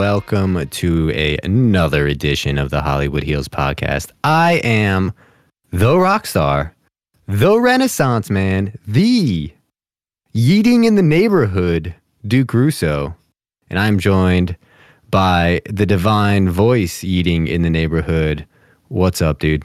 welcome to a, another edition of the Hollywood Heels podcast. I am the rock star, the Renaissance man, the Yeeting in the neighborhood, Duke Russo, and I'm joined by the divine voice Yeeting in the neighborhood. What's up, dude?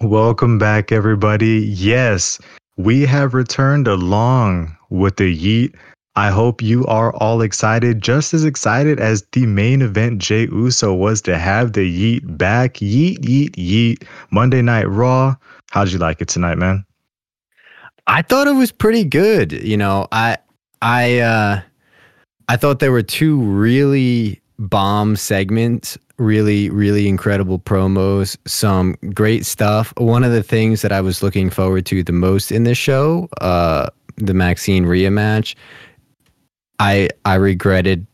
Welcome back, everybody. Yes, we have returned along with the Yeet I hope you are all excited, just as excited as the main event Jey Uso was to have the Yeet back. Yeet, yeet, yeet. Monday Night Raw. How'd you like it tonight, man? I thought it was pretty good. You know, I I uh I thought there were two really bomb segments, really, really incredible promos, some great stuff. One of the things that I was looking forward to the most in this show, uh, the Maxine Rhea match, I I regretted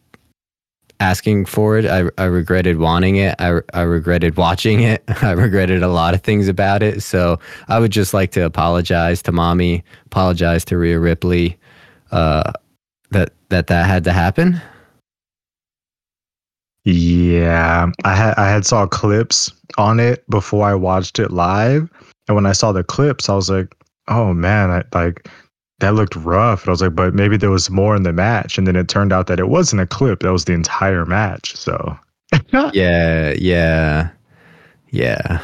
asking for it. I I regretted wanting it. I I regretted watching it. I regretted a lot of things about it. So I would just like to apologize to mommy, apologize to Rhea Ripley, uh, that that that had to happen. Yeah, I had I had saw clips on it before I watched it live, and when I saw the clips, I was like, "Oh man, I, like that looked rough. And I was like, but maybe there was more in the match. And then it turned out that it wasn't a clip, that was the entire match. So, yeah, yeah, yeah.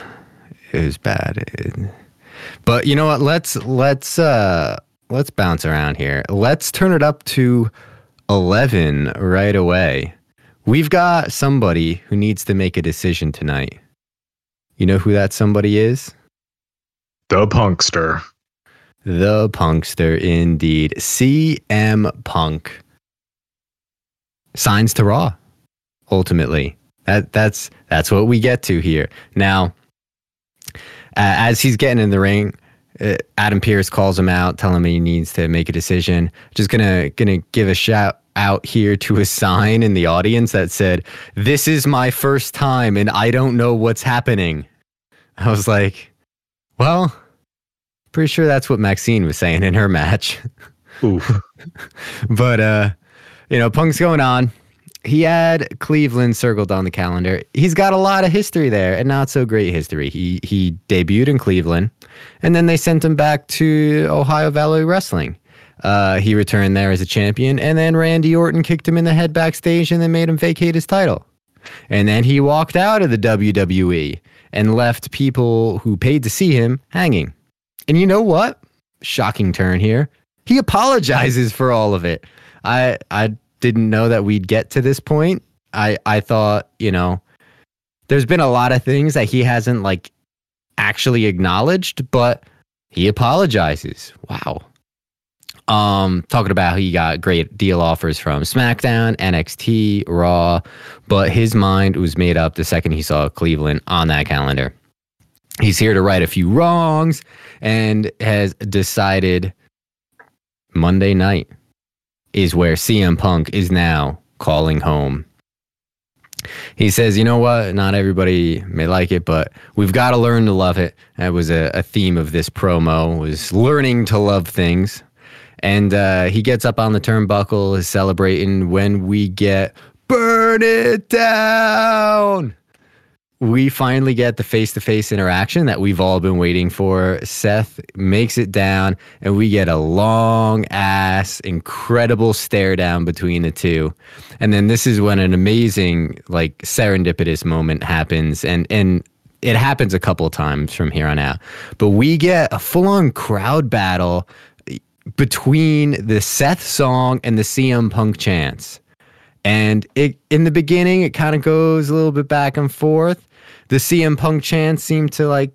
It was bad. It, but you know what? Let's, let's, uh, let's bounce around here. Let's turn it up to 11 right away. We've got somebody who needs to make a decision tonight. You know who that somebody is? The Punkster. The Punkster, indeed. CM Punk signs to Raw. Ultimately, that that's that's what we get to here. Now, uh, as he's getting in the ring, uh, Adam Pearce calls him out, telling him he needs to make a decision. Just gonna gonna give a shout out here to a sign in the audience that said, "This is my first time, and I don't know what's happening." I was like, "Well." Pretty sure that's what Maxine was saying in her match. Oof. but uh, you know, Punk's going on. He had Cleveland circled on the calendar. He's got a lot of history there, and not so great history. He he debuted in Cleveland, and then they sent him back to Ohio Valley Wrestling. Uh, he returned there as a champion, and then Randy Orton kicked him in the head backstage, and then made him vacate his title. And then he walked out of the WWE and left people who paid to see him hanging. And you know what? Shocking turn here. He apologizes for all of it. I I didn't know that we'd get to this point. I I thought, you know, there's been a lot of things that he hasn't like actually acknowledged, but he apologizes. Wow. Um, talking about he got great deal offers from SmackDown, NXT, Raw, but his mind was made up the second he saw Cleveland on that calendar. He's here to right a few wrongs and has decided Monday night is where CM Punk is now calling home. He says, you know what? Not everybody may like it, but we've got to learn to love it. That was a, a theme of this promo was learning to love things. And uh, he gets up on the turnbuckle, is celebrating when we get burn it down we finally get the face to face interaction that we've all been waiting for. Seth makes it down, and we get a long ass, incredible stare down between the two. And then this is when an amazing, like, serendipitous moment happens. And, and, it happens a couple times from here on out. But we get a full on crowd battle between the Seth song and the CM Punk chants. And it in the beginning, it kind of goes a little bit back and forth the CM Punk chants seem to like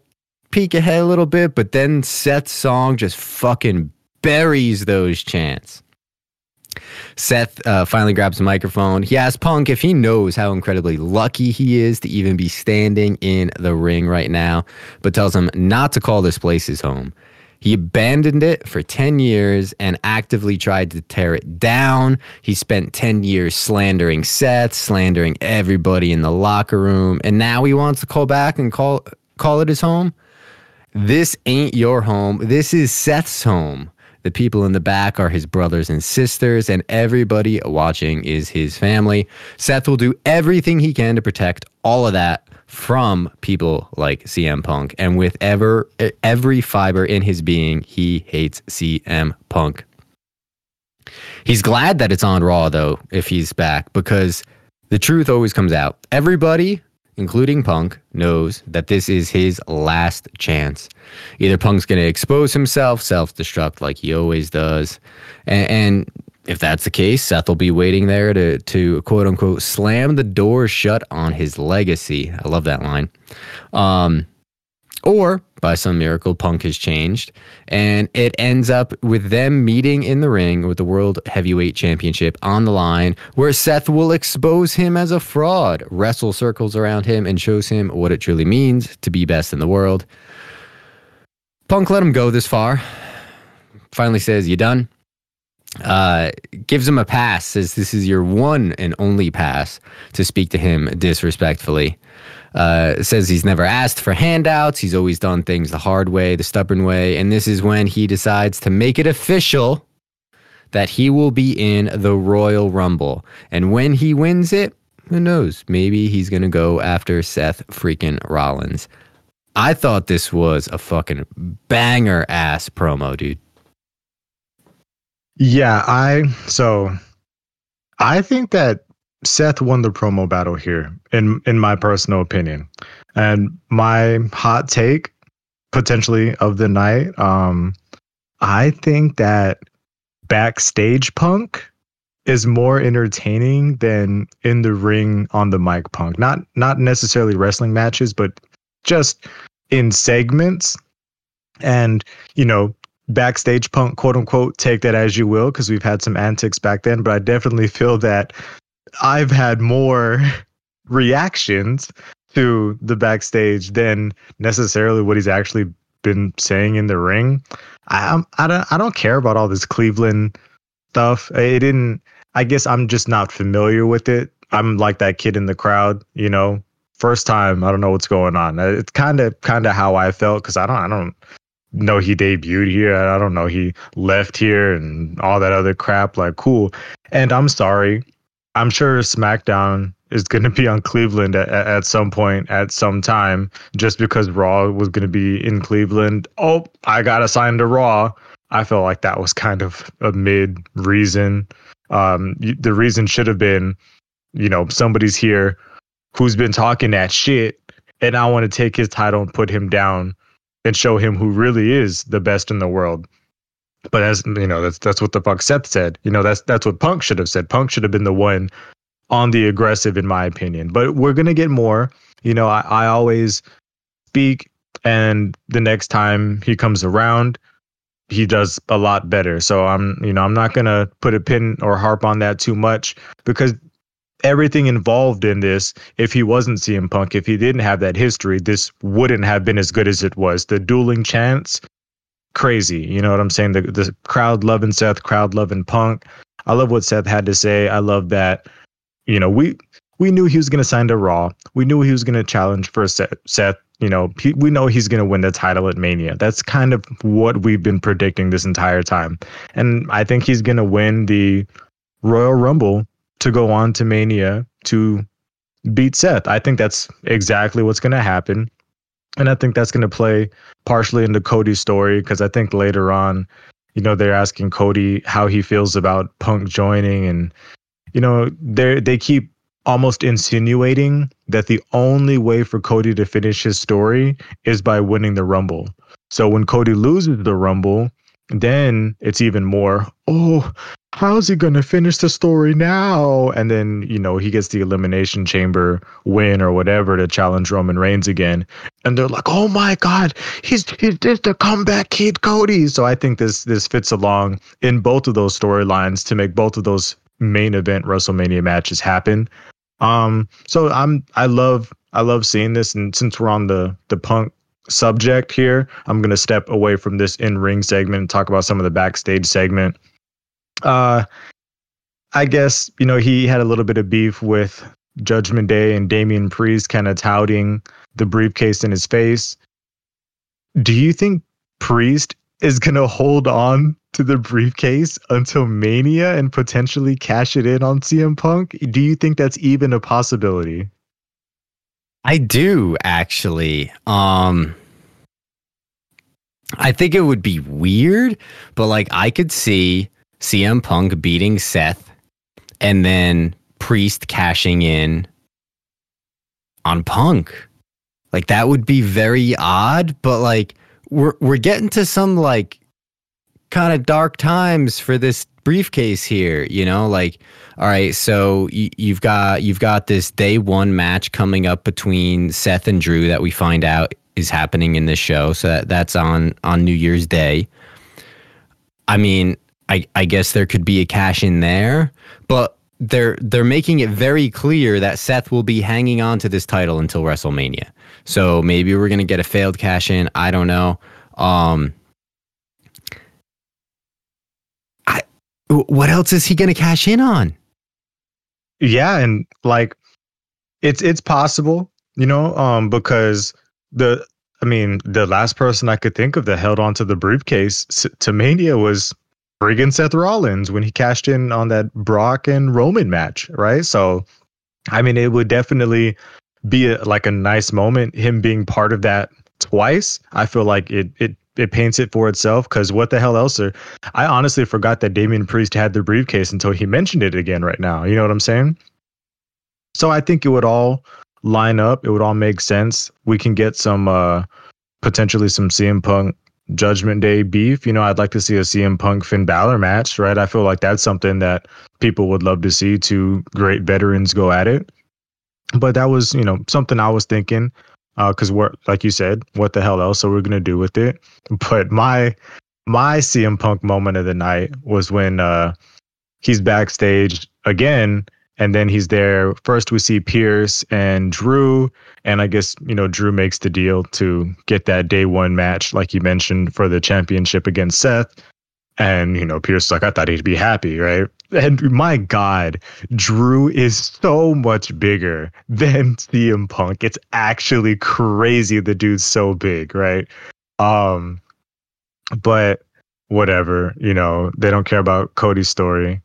peek ahead a little bit, but then Seth's song just fucking buries those chants. Seth uh, finally grabs the microphone. He asks Punk if he knows how incredibly lucky he is to even be standing in the ring right now, but tells him not to call this place his home. He abandoned it for 10 years and actively tried to tear it down. He spent 10 years slandering Seth, slandering everybody in the locker room, and now he wants to call back and call call it his home. This ain't your home. This is Seth's home. The people in the back are his brothers and sisters, and everybody watching is his family. Seth will do everything he can to protect all of that from people like CM Punk. And with ever every fiber in his being, he hates CM Punk. He's glad that it's on Raw though, if he's back, because the truth always comes out. Everybody, including Punk, knows that this is his last chance. Either Punk's going to expose himself, self destruct like he always does, and, and if that's the case, Seth will be waiting there to to quote unquote slam the door shut on his legacy. I love that line. Um, or by some miracle, Punk has changed, and it ends up with them meeting in the ring with the World Heavyweight Championship on the line, where Seth will expose him as a fraud, wrestle circles around him, and shows him what it truly means to be best in the world. Punk let him go this far. Finally says, You done? uh, gives him a pass, says this is your one and only pass to speak to him disrespectfully. Uh, says he's never asked for handouts. He's always done things the hard way, the stubborn way. And this is when he decides to make it official that he will be in the Royal Rumble. And when he wins it, who knows? Maybe he's going to go after Seth freaking Rollins. I thought this was a fucking banger ass promo, dude. Yeah, I so I think that Seth won the promo battle here in in my personal opinion. And my hot take potentially of the night um I think that backstage punk is more entertaining than in the ring on the mic punk. Not not necessarily wrestling matches, but just in segments. And you know, backstage punk, quote unquote, take that as you will, because we've had some antics back then. But I definitely feel that I've had more reactions to the backstage than necessarily what he's actually been saying in the ring. I I don't I don't care about all this Cleveland stuff. It didn't. I guess I'm just not familiar with it. I'm like that kid in the crowd, you know. First time, I don't know what's going on. It's kind of kind of how I felt because I don't I don't know he debuted here. I don't know he left here and all that other crap. Like, cool. And I'm sorry. I'm sure SmackDown is going to be on Cleveland at, at some point, at some time, just because Raw was going to be in Cleveland. Oh, I got assigned to Raw. I felt like that was kind of a mid reason. Um, the reason should have been, you know, somebody's here who's been talking that shit, and I want to take his title and put him down and show him who really is the best in the world. But as you know, that's that's what the fuck Seth said. You know, that's that's what Punk should have said. Punk should have been the one on the aggressive, in my opinion. But we're gonna get more. You know, I, I always speak, and the next time he comes around, he does a lot better. So I'm, you know, I'm not gonna put a pin or harp on that too much because everything involved in this, if he wasn't CM Punk, if he didn't have that history, this wouldn't have been as good as it was. The dueling chants, crazy. You know what I'm saying? The the crowd loving Seth, crowd loving Punk. I love what Seth had to say. I love that. You know, we we knew he was going to sign to Raw. We knew he was going to challenge for Seth. Seth you know, he, we know he's going to win the title at Mania. That's kind of what we've been predicting this entire time. And I think he's going to win the Royal Rumble to go on to Mania to beat Seth. I think that's exactly what's going to happen. And I think that's going to play partially into Cody's story because I think later on, you know, they're asking Cody how he feels about Punk joining. And, you know, they they keep almost insinuating that the only way for Cody to finish his story is by winning the Rumble. So when Cody loses the Rumble, then it's even more, oh, how's he going to finish the story now? And then, you know, he gets the Elimination Chamber win or whatever to challenge Roman Reigns again. And they're like, oh my God, he's, he did the comeback Kid Cody. So I think this, this fits along in both of those storylines to make both of those main event WrestleMania matches happen. Um, so I'm, I love, I love seeing this. And since we're on the, the punk subject here, I'm to step away from this in ring segment and talk about some of the backstage segment. Uh, I guess, you know, he had a little bit of beef with Judgment Day and Damian Priest kind of touting the briefcase in his face. Do you think Priest is going to hold on to the briefcase until Mania and potentially cash it in on CM Punk? Do you think that's even a possibility? I do actually. Um I think it would be weird, but like I could see CM Punk beating Seth and then Priest cashing in on Punk. Like that would be very odd, but like we're we're getting to some like kind of dark times for this briefcase here, you know, like all right, so y- you've got you've got this day 1 match coming up between Seth and Drew that we find out is happening in this show. So that, that's on on New Year's Day. I mean, I I guess there could be a cash in there, but they're they're making it very clear that Seth will be hanging on to this title until WrestleMania. So maybe we're gonna get a failed cash in. I don't know. Um, I what else is he gonna cash in on? Yeah, and like it's it's possible, you know, um, because the I mean, the last person I could think of that held on to the briefcase to Mania was friggin' Seth Rollins when he cashed in on that Brock and Roman match, right? So, I mean, it would definitely be a, like a nice moment. Him being part of that twice, I feel like it it it paints it for itself. Because what the hell else are? I honestly forgot that Damian Priest had the briefcase until he mentioned it again right now. You know what I'm saying? So I think it would all line up. It would all make sense. We can get some uh potentially some CM Punk Judgment Day beef. You know, I'd like to see a CM Punk Finn Balor match, right? I feel like that's something that people would love to see two great veterans go at it. But that was, you know, something I was thinking because uh, we're like you said, what the hell else are we gonna do with it? But my my CM Punk moment of the night was when uh, he's backstage again and then he's there. First, we see Pearce and Drew, and I guess you know Drew makes the deal to get that day one match, like you mentioned, for the championship against Seth. And you know, Pearce like, I thought he'd be happy, right? And my God, Drew is so much bigger than CM Punk. It's actually crazy. The dude's so big, right? Um, but whatever, you know, they don't care about Cody's story.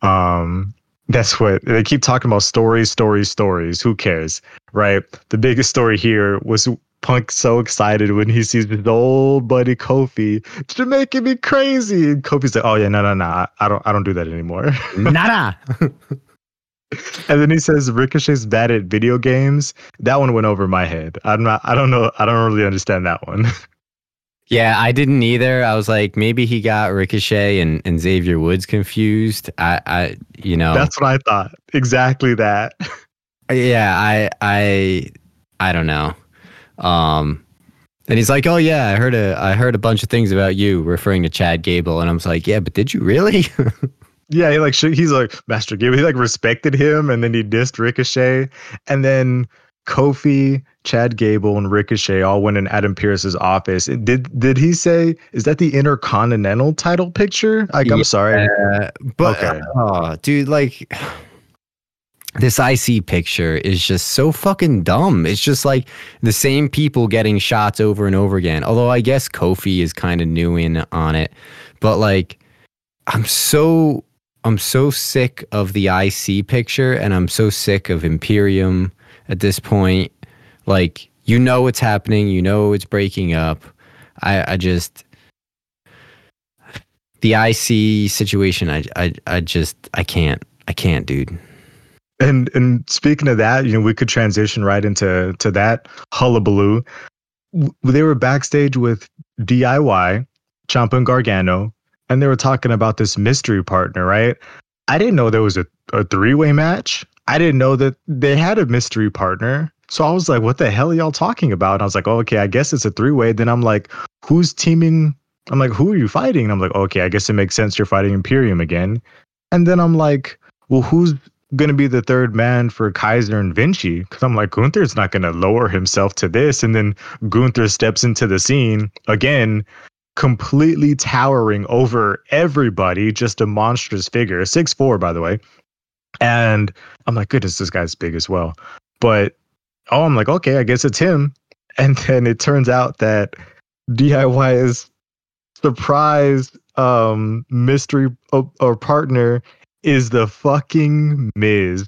Um, that's what they keep talking about stories, stories, stories. Who cares, right? The biggest story here was Punk so excited when he sees his old buddy Kofi. You're making me crazy. And Kofi's like, "Oh yeah, no, no, no, I don't, I don't do that anymore." Nada. and then he says Ricochet's bad at video games. That one went over my head. I'm not. I don't know. I don't really understand that one. Yeah, I didn't either. I was like, maybe he got Ricochet and, and Xavier Woods confused. I, I, you know, that's what I thought. Exactly that. Yeah, I, I, I don't know. Um, and he's like, "Oh yeah, I heard a, I heard a bunch of things about you, referring to Chad Gable." And I was like, "Yeah, but did you really?" yeah, he like he's like Master Gable. He like respected him, and then he dissed Ricochet, and then Kofi, Chad Gable, and Ricochet all went in Adam Pearce's office. Did did he say is that the Intercontinental title picture? Like, I'm sorry, but okay. oh, dude, like this IC picture is just so fucking dumb. It's just like the same people getting shots over and over again. Although I guess Kofi is kind of new in on it, but like I'm so I'm so sick of the IC picture, and I'm so sick of Imperium at this point. Like, you know what's happening, you know it's breaking up. I, I just the IC situation, I, I I just I can't. I can't, dude. And and speaking of that, you know, we could transition right into to that hullabaloo. They were backstage with DIY, Ciampa and Gargano, and they were talking about this mystery partner, right? I didn't know there was a, a three way match. I didn't know that they had a mystery partner. So I was like, what the hell are y'all talking about? And I was like, oh, okay, I guess it's a three way. Then I'm like, who's teaming? I'm like, who are you fighting? And I'm like, okay, I guess it makes sense you're fighting Imperium again. And then I'm like, well, who's going to be the third man for Kaiser and Vinci? Because I'm like, Gunther's not going to lower himself to this. And then Gunther steps into the scene again, completely towering over everybody, just a monstrous figure. Six four, by the way. And I'm like, goodness, this guy's big as well. But oh, I'm like, okay, I guess it's him. And then it turns out that DIY is surprised um mystery or, or partner is the fucking Miz,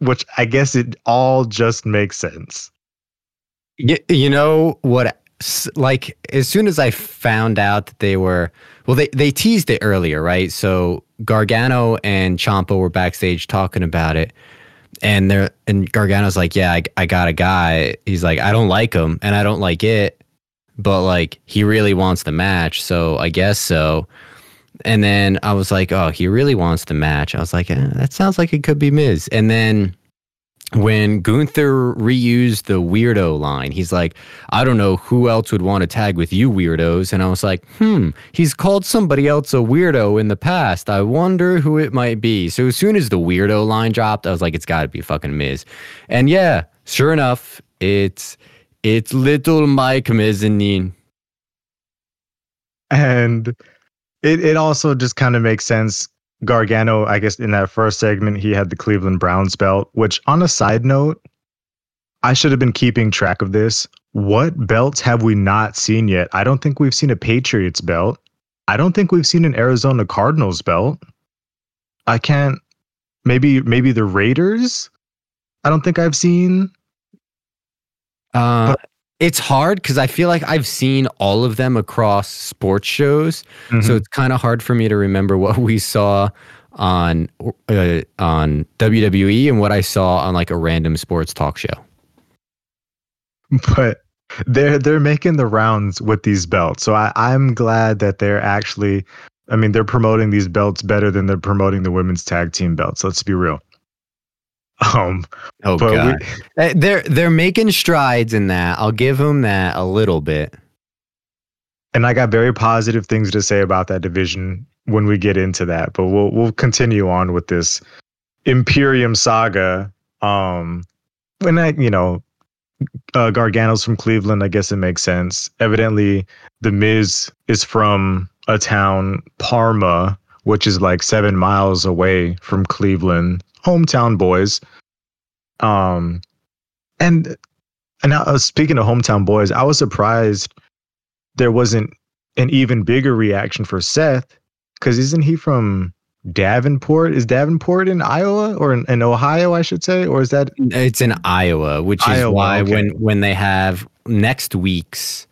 which I guess it all just makes sense. You know what? Like as soon as I found out that they were, well, they they teased it earlier, right? So Gargano and Ciampa were backstage talking about it, and they're and Gargano's like, "Yeah, I, I got a guy." He's like, "I don't like him, and I don't like it, but like he really wants the match, so I guess so." And then I was like, "Oh, he really wants the match." I was like, eh, "That sounds like it could be Miz." And then when Gunther reused the weirdo line, he's like, I don't know who else would want to tag with you weirdos. And I was like, hmm, he's called somebody else a weirdo in the past. I wonder who it might be. So as soon as the weirdo line dropped, I was like, it's got to be fucking Miz. And yeah, sure enough, it's it's little Mike Mizanin. And it, it also just kind of makes sense Gargano, I guess in that first segment, he had the Cleveland Browns belt, which on a side note, I should have been keeping track of this. What belts have we not seen yet? I don't think we've seen a Patriots belt. I don't think we've seen an Arizona Cardinals belt. I can't maybe maybe the Raiders? I don't think I've seen. Uh but, it's hard because I feel like I've seen all of them across sports shows, mm-hmm. so it's kind of hard for me to remember what we saw on uh, on WWE and what I saw on like a random sports talk show. But they're they're making the rounds with these belts, so I, I'm glad that they're actually. I mean, they're promoting these belts better than they're promoting the women's tag team belts. Let's be real. Um, oh god, we, they're they're making strides in that. I'll give them that a little bit. And I got very positive things to say about that division when we get into that. But we'll we'll continue on with this Imperium saga. Um, when I you know, uh, Gargano's from Cleveland. I guess it makes sense. Evidently, the Miz is from a town Parma, which is like seven miles away from Cleveland hometown boys. Um, and and now, uh, speaking of hometown boys, I was surprised there wasn't an even bigger reaction for Seth because isn't he from Davenport? Is Davenport in Iowa or in, in, Ohio? I should say, or is that it's in Iowa, which Iowa, is why okay. when when they have next week's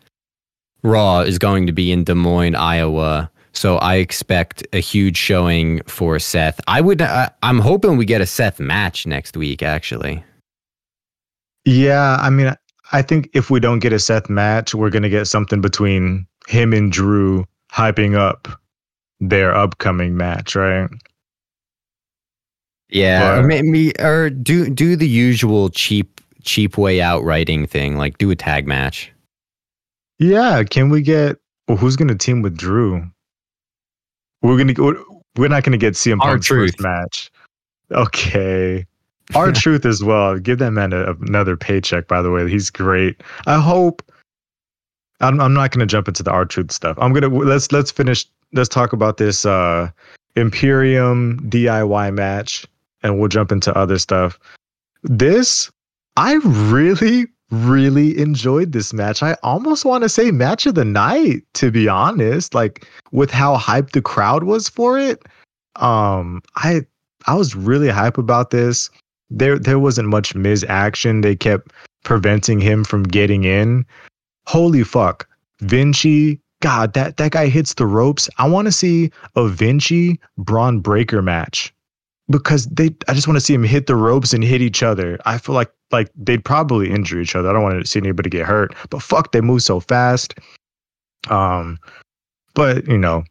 Raw is going to be in Des Moines, Iowa. So I expect a huge showing for Seth. I would. Uh, I'm hoping we get a Seth match next week. Actually. Yeah, I mean, I think if we don't get a Seth match, we're gonna get something between him and Drew hyping up their upcoming match, right? Yeah, but, or maybe or do do the usual cheap cheap way out writing thing, like do a tag match. Yeah, can we get? Well, who's gonna team with Drew? We're gonna we're not gonna get CM Punk's first match. Okay. Our truth as well. Give that man a, another paycheck. By the way, he's great. I hope. I'm I'm not gonna jump into the R-Truth stuff. I'm gonna let's let's finish. Let's talk about this uh, Imperium DIY match, and we'll jump into other stuff. This I really really enjoyed this match. I almost want to say match of the night, to be honest. Like with how hyped the crowd was for it. Um, I I was really hype about this. There there wasn't much Miz action. They kept preventing him from getting in. Holy fuck. Vinci, God, that, that guy hits the ropes. I want to see a Vinci Bron Breakker match because they I just want to see him hit the ropes and hit each other. I feel like like they'd probably injure each other. I don't want to see anybody get hurt, but fuck, they move so fast. Um, but you know,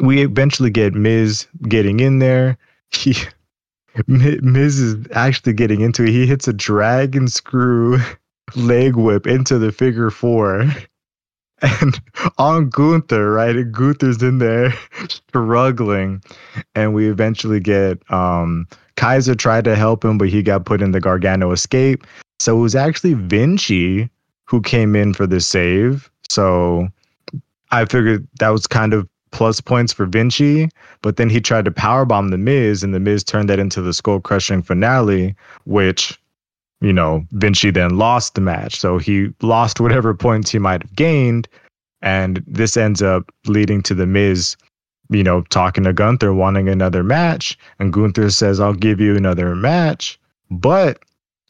we eventually get Miz getting in there. He Miz is actually getting into it. He hits a dragon screw leg whip into the figure four and on Gunther, right? Gunther's in there struggling, and we eventually get um, Kaiser tried to help him, but he got put in the Gargano escape. So it was actually Vinci who came in for the save. So I figured that was kind of plus points for Vinci, but then he tried to powerbomb the Miz, and the Miz turned that into the skull crushing finale, which you know, Vinci then lost the match. So he lost whatever points he might have gained. And this ends up leading to the Miz, you know, talking to Gunther, wanting another match. And Gunther says, I'll give you another match, but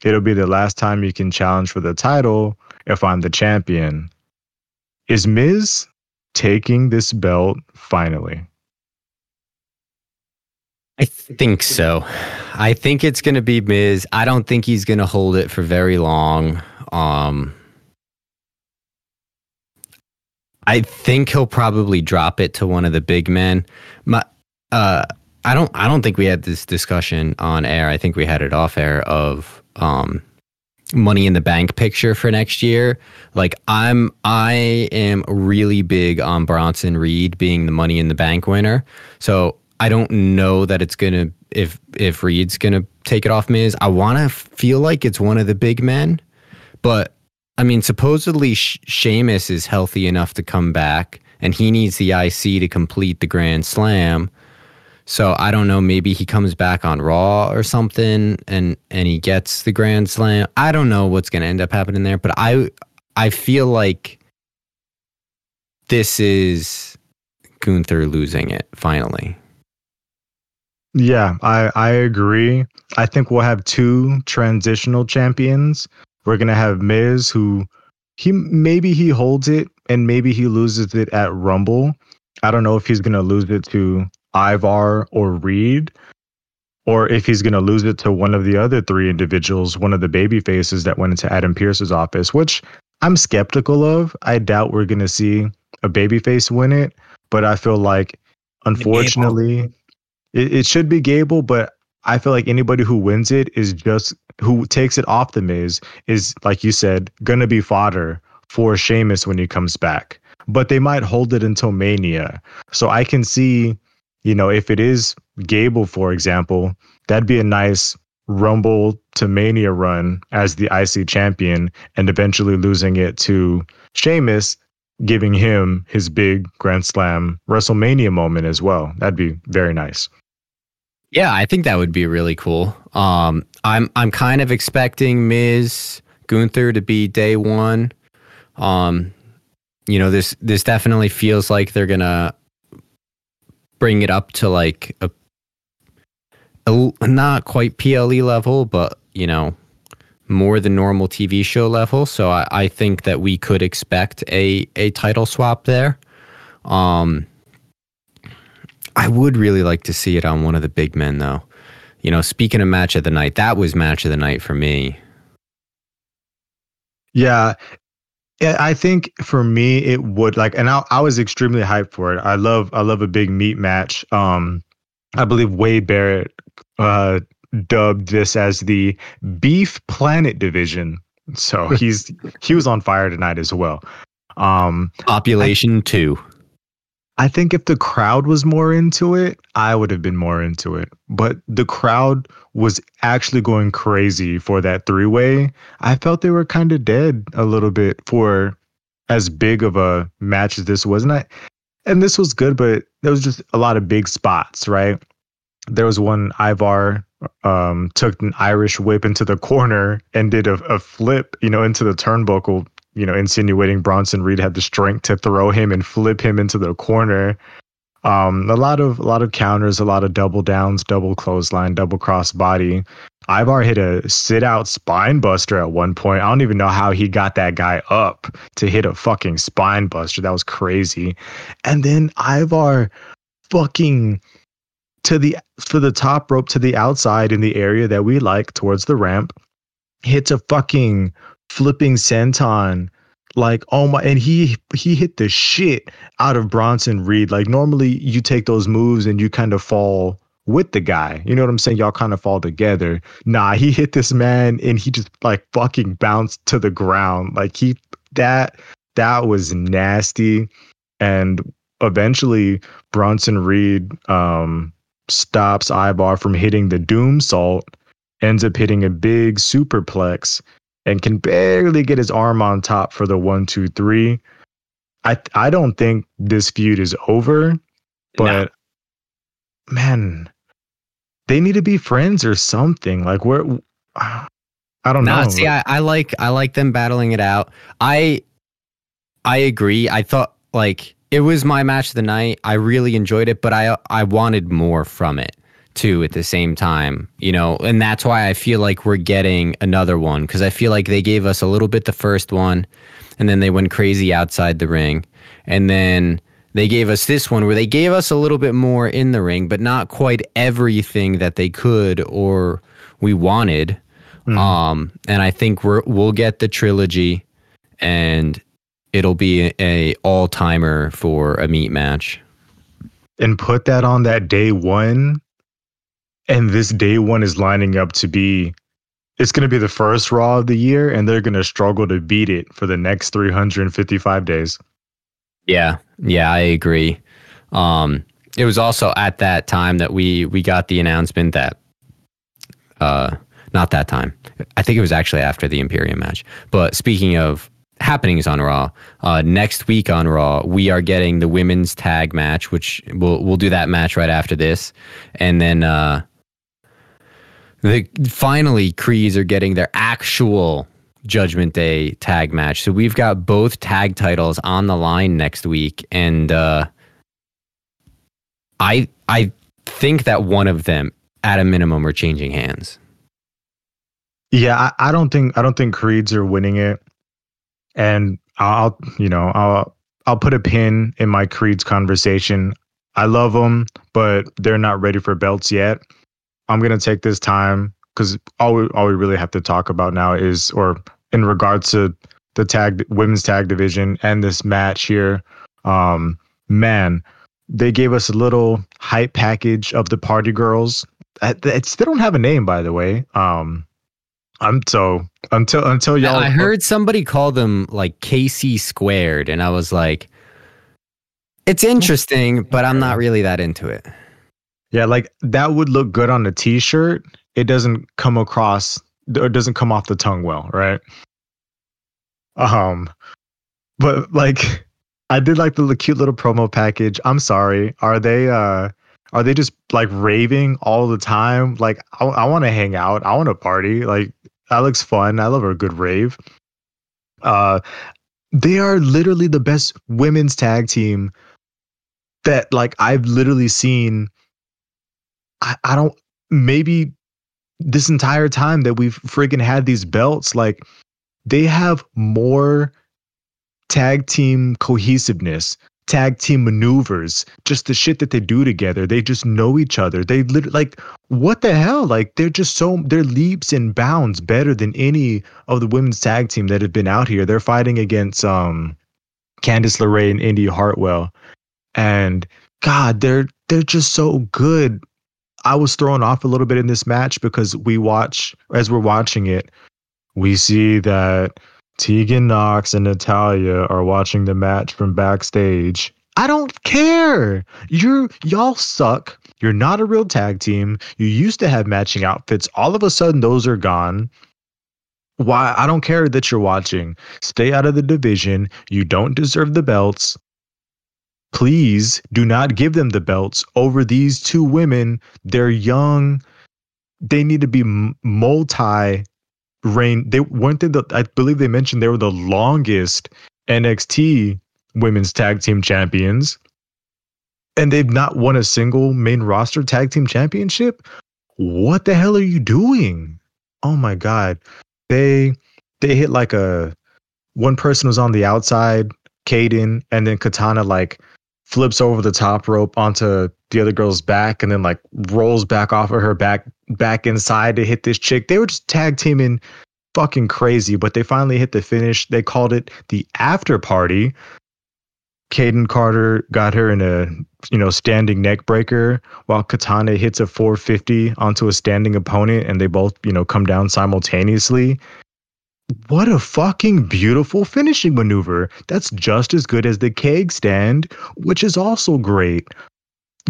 it'll be the last time you can challenge for the title if I'm the champion. Is Miz taking this belt finally? I think so. I think it's going to be Miz. I don't think he's going to hold it for very long. Um, I think he'll probably drop it to one of the big men. My, uh, I don't. I don't think we had this discussion on air. I think we had it off air of um, money in the bank picture for next year. Like I'm I am really big on Bronson Reed being the money in the bank winner. So I don't know that it's gonna if if Reed's gonna take it off Miz. I want to feel like it's one of the big men, but I mean, supposedly Sh- Sheamus is healthy enough to come back, and he needs the IC to complete the Grand Slam. So I don't know. Maybe he comes back on Raw or something, and and he gets the Grand Slam. I don't know what's to end up happening there, but I I feel like this is Gunther losing it finally. Yeah, I I agree. I think we'll have two transitional champions. We're gonna have Miz, who he maybe he holds it and maybe he loses it at Rumble. I don't know if he's gonna lose it to Ivar or Reed, or if he's gonna lose it to one of the other three individuals, one of the baby faces that went into Adam Pearce's office, which I'm skeptical of. I doubt we're gonna see a babyface win it, but I feel like unfortunately it, it should be Gable, but I feel like anybody who wins it is just who takes it off the Miz is like you said gonna be fodder for Sheamus when he comes back. But they might hold it until Mania. So I can see, you know, if it is Gable, for example, that'd be a nice Rumble to Mania run as the IC champion and eventually losing it to Sheamus, giving him his big Grand Slam WrestleMania moment as well. That'd be very nice. Yeah, I think that would be really cool. Um, I'm I'm kind of expecting Miz Gunther to be day one. Um, you know this this definitely feels like they're gonna bring it up to like a, a not quite PLE level, but you know more than normal TV show level. So I, I think that we could expect a a title swap there. Um, I would really like to see it on one of the big men, though. You know, speaking of match of the night, that was match of the night for me. Yeah. I think for me it would like and I, I was extremely hyped for it. I love I love a big meat match. Um I believe Wade Barrett uh dubbed this as the Beef Planet division. So he's he was on fire tonight as well. Um Population I, 2. I think if the crowd was more into it, I would have been more into it. But the crowd was actually going crazy for that three way. I felt they were kind of dead a little bit for as big of a match as this was. And, I, and this was good, but there was just a lot of big spots, right? There was one Ivar um, took an Irish whip into the corner and did a, a flip, you know, into the turnbuckle you know, insinuating Bronson Reed had the strength to throw him and flip him into the corner. Um, a lot of a lot of counters, a lot of double downs, double clothesline, double cross body. Ivar hit a sit out spine buster at one point. I don't even know how he got that guy up to hit a fucking spine buster. That was crazy. And then Ivar fucking to the for the top rope to the outside in the area that we like towards the ramp hits a fucking flipping senton like oh my and he he hit the shit out of Bronson Reed. Like normally you take those moves and you kind of fall with the guy. You know what I'm saying? Y'all kind of fall together. Nah, he hit this man and he just like fucking bounced to the ground. Like he that that was nasty. And eventually Bronson Reed um stops Ivar from hitting the Doomsault, ends up hitting a big superplex and can barely get his arm on top for the one, two, three. I I don't think this feud is over, but no. man, they need to be friends or something. Like where I don't nah, know. See, I, I like I like them battling it out. I I agree. I thought like it was my match of the night. I really enjoyed it, but I I wanted more from it too at the same time, you know, and that's why I feel like we're getting another one because I feel like they gave us a little bit the first one, and then they went crazy outside the ring, and then they gave us this one where they gave us a little bit more in the ring, but not quite everything that they could or we wanted. Mm. Um, and I think we're we'll get the trilogy, and it'll be a, a all timer for a meat match. And put that on that day one, and this day one is lining up to be. It's going to be the first Raw of the year, and they're going to struggle to beat it for the next 355 days. Yeah, yeah, I agree. Um, it was also at that time that we we got the announcement that uh, not that time. I think it was actually after the Imperium match. But speaking of happenings on Raw, uh, next week on Raw, we are getting the women's tag match, which we'll we'll do that match right after this, and then uh, the finally Creeds are getting their actual Judgment Day tag match. So we've got both tag titles on the line next week, and uh, I I think that one of them, at a minimum, are changing hands. Yeah, I, I don't think I don't think Creeds are winning it, and I'll you know I'll I'll put a pin in my Creeds conversation. I love them, but they're not ready for belts yet. I'm gonna take this time because all we all we really have to talk about now is, or in regards to the tag women's tag division and this match here, um, man, they gave us a little hype package of the party girls. It's, they don't have a name, by the way. Um, I'm so until until y'all. I heard somebody call them like KC squared, and I was like, it's interesting, but I'm not really that into it. Yeah, like that would look good on a t-shirt. It doesn't come across or doesn't come off the tongue well, right? Um, but like, I did like the cute little promo package. I'm sorry, are they uh are they just like raving all the time? Like, I, I want to hang out. I want to party. Like, that looks fun. I love a good rave. Uh, they are literally the best women's tag team that like I've literally seen. I, I don't maybe this entire time that we've freaking had these belts, like they have more tag team cohesiveness tag team maneuvers, just the shit that they do together. They just know each other. They literally like what the hell? Like they're just so they're leaps and bounds better than any of the women's tag team that have been out here. They're fighting against um Candice LeRae and Indi Hartwell. And God, they're they're just so good. I was thrown off a little bit in this match because we watch as we're watching it, we see that Tegan Knox and Natalya are watching the match from backstage. I don't care. You're y'all suck. You're not a real tag team. You used to have matching outfits. All of a sudden those are gone. Why I don't care that you're watching. Stay out of the division. You don't deserve the belts. Please do not give them the belts over these two women. They're young. They need to be multi reign. They weren't they the I believe they mentioned they were the longest NXT women's tag team champions. And they've not won a single main roster tag team championship. What the hell are you doing? Oh my god. They they hit like a one person was on the outside, Kayden, and then Katana like flips over the top rope onto the other girl's back and then like rolls back off of her back back inside to hit this chick. They were just tag teaming fucking crazy, but they finally hit the finish. They called it the after party. Kayden Carter got her in a you know standing neck breaker while Katana hits a 450 onto a standing opponent and they both you know come down simultaneously. What a fucking beautiful finishing maneuver. That's just as good as the keg stand, which is also great.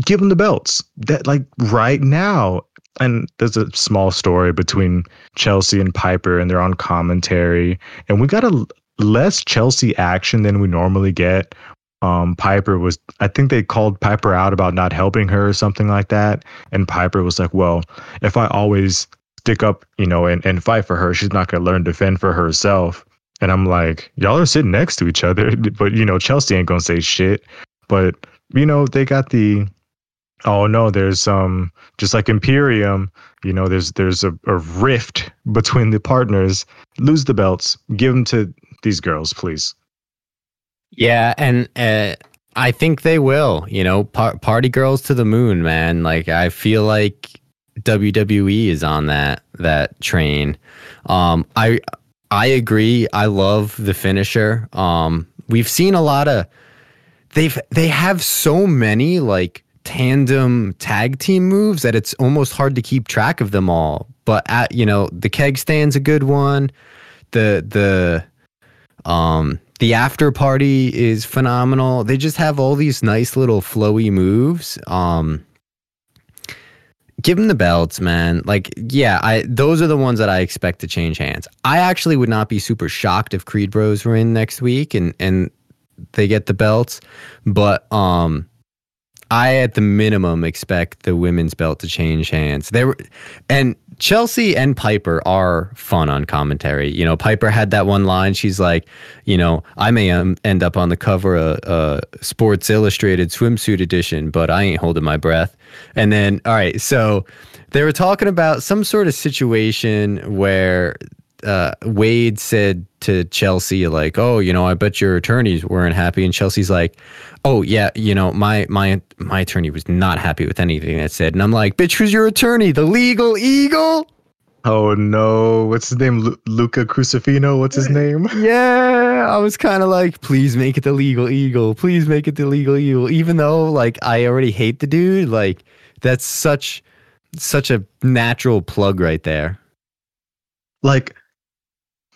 Give them the belts. That like right now. And there's a small story between Chelsea and Piper and they're on commentary. And we got a less Chelsea action than we normally get. Um, Piper was I think they called Piper out about not helping her or something like that. And Piper was like, "Well, if I always stick up, you know, and, and fight for her, she's not going to learn to defend for herself." And I'm like, y'all are sitting next to each other, but you know, Chelsea ain't gonna say shit. But you know, they got the oh no, there's um just like Imperium, you know, there's there's a, a rift between the partners. Lose the belts, give them to these girls, please. Yeah, and uh, I think they will. You know, par- party girls to the moon, man. Like I feel like WWE is on that that train. Um, I I agree. I love the finisher. Um, we've seen a lot of they've they have so many like tandem tag team moves that it's almost hard to keep track of them all. But at you know, the keg stand's a good one. The the um the after party is phenomenal. They just have all these nice little flowy moves. Um give them the belts, man. Like, yeah, I those are the ones that I expect to change hands. I actually would not be super shocked if Creed Bros were in next week and and they get the belts, but um I at the minimum expect the women's belt to change hands. There and Chelsea and Piper are fun on commentary. You know, Piper had that one line. She's like, you know, I may end up on the cover of a Sports Illustrated swimsuit edition, but I ain't holding my breath. And then, all right, so they were talking about some sort of situation where uh, Wade said to Chelsea, like, "Oh, you know, I bet your attorneys weren't happy." And Chelsea's like, "Oh yeah, you know, my my my attorney was not happy with anything that said." And I'm like, "Bitch, who's your attorney? The legal eagle?" Oh no, what's his name? Lu- Luca Crucifino. What's his name? Yeah, I was kind of like, "Please make it the legal eagle. Please make it the legal eagle." Even though, like, I already hate the dude. Like, that's such such a natural plug right there. Like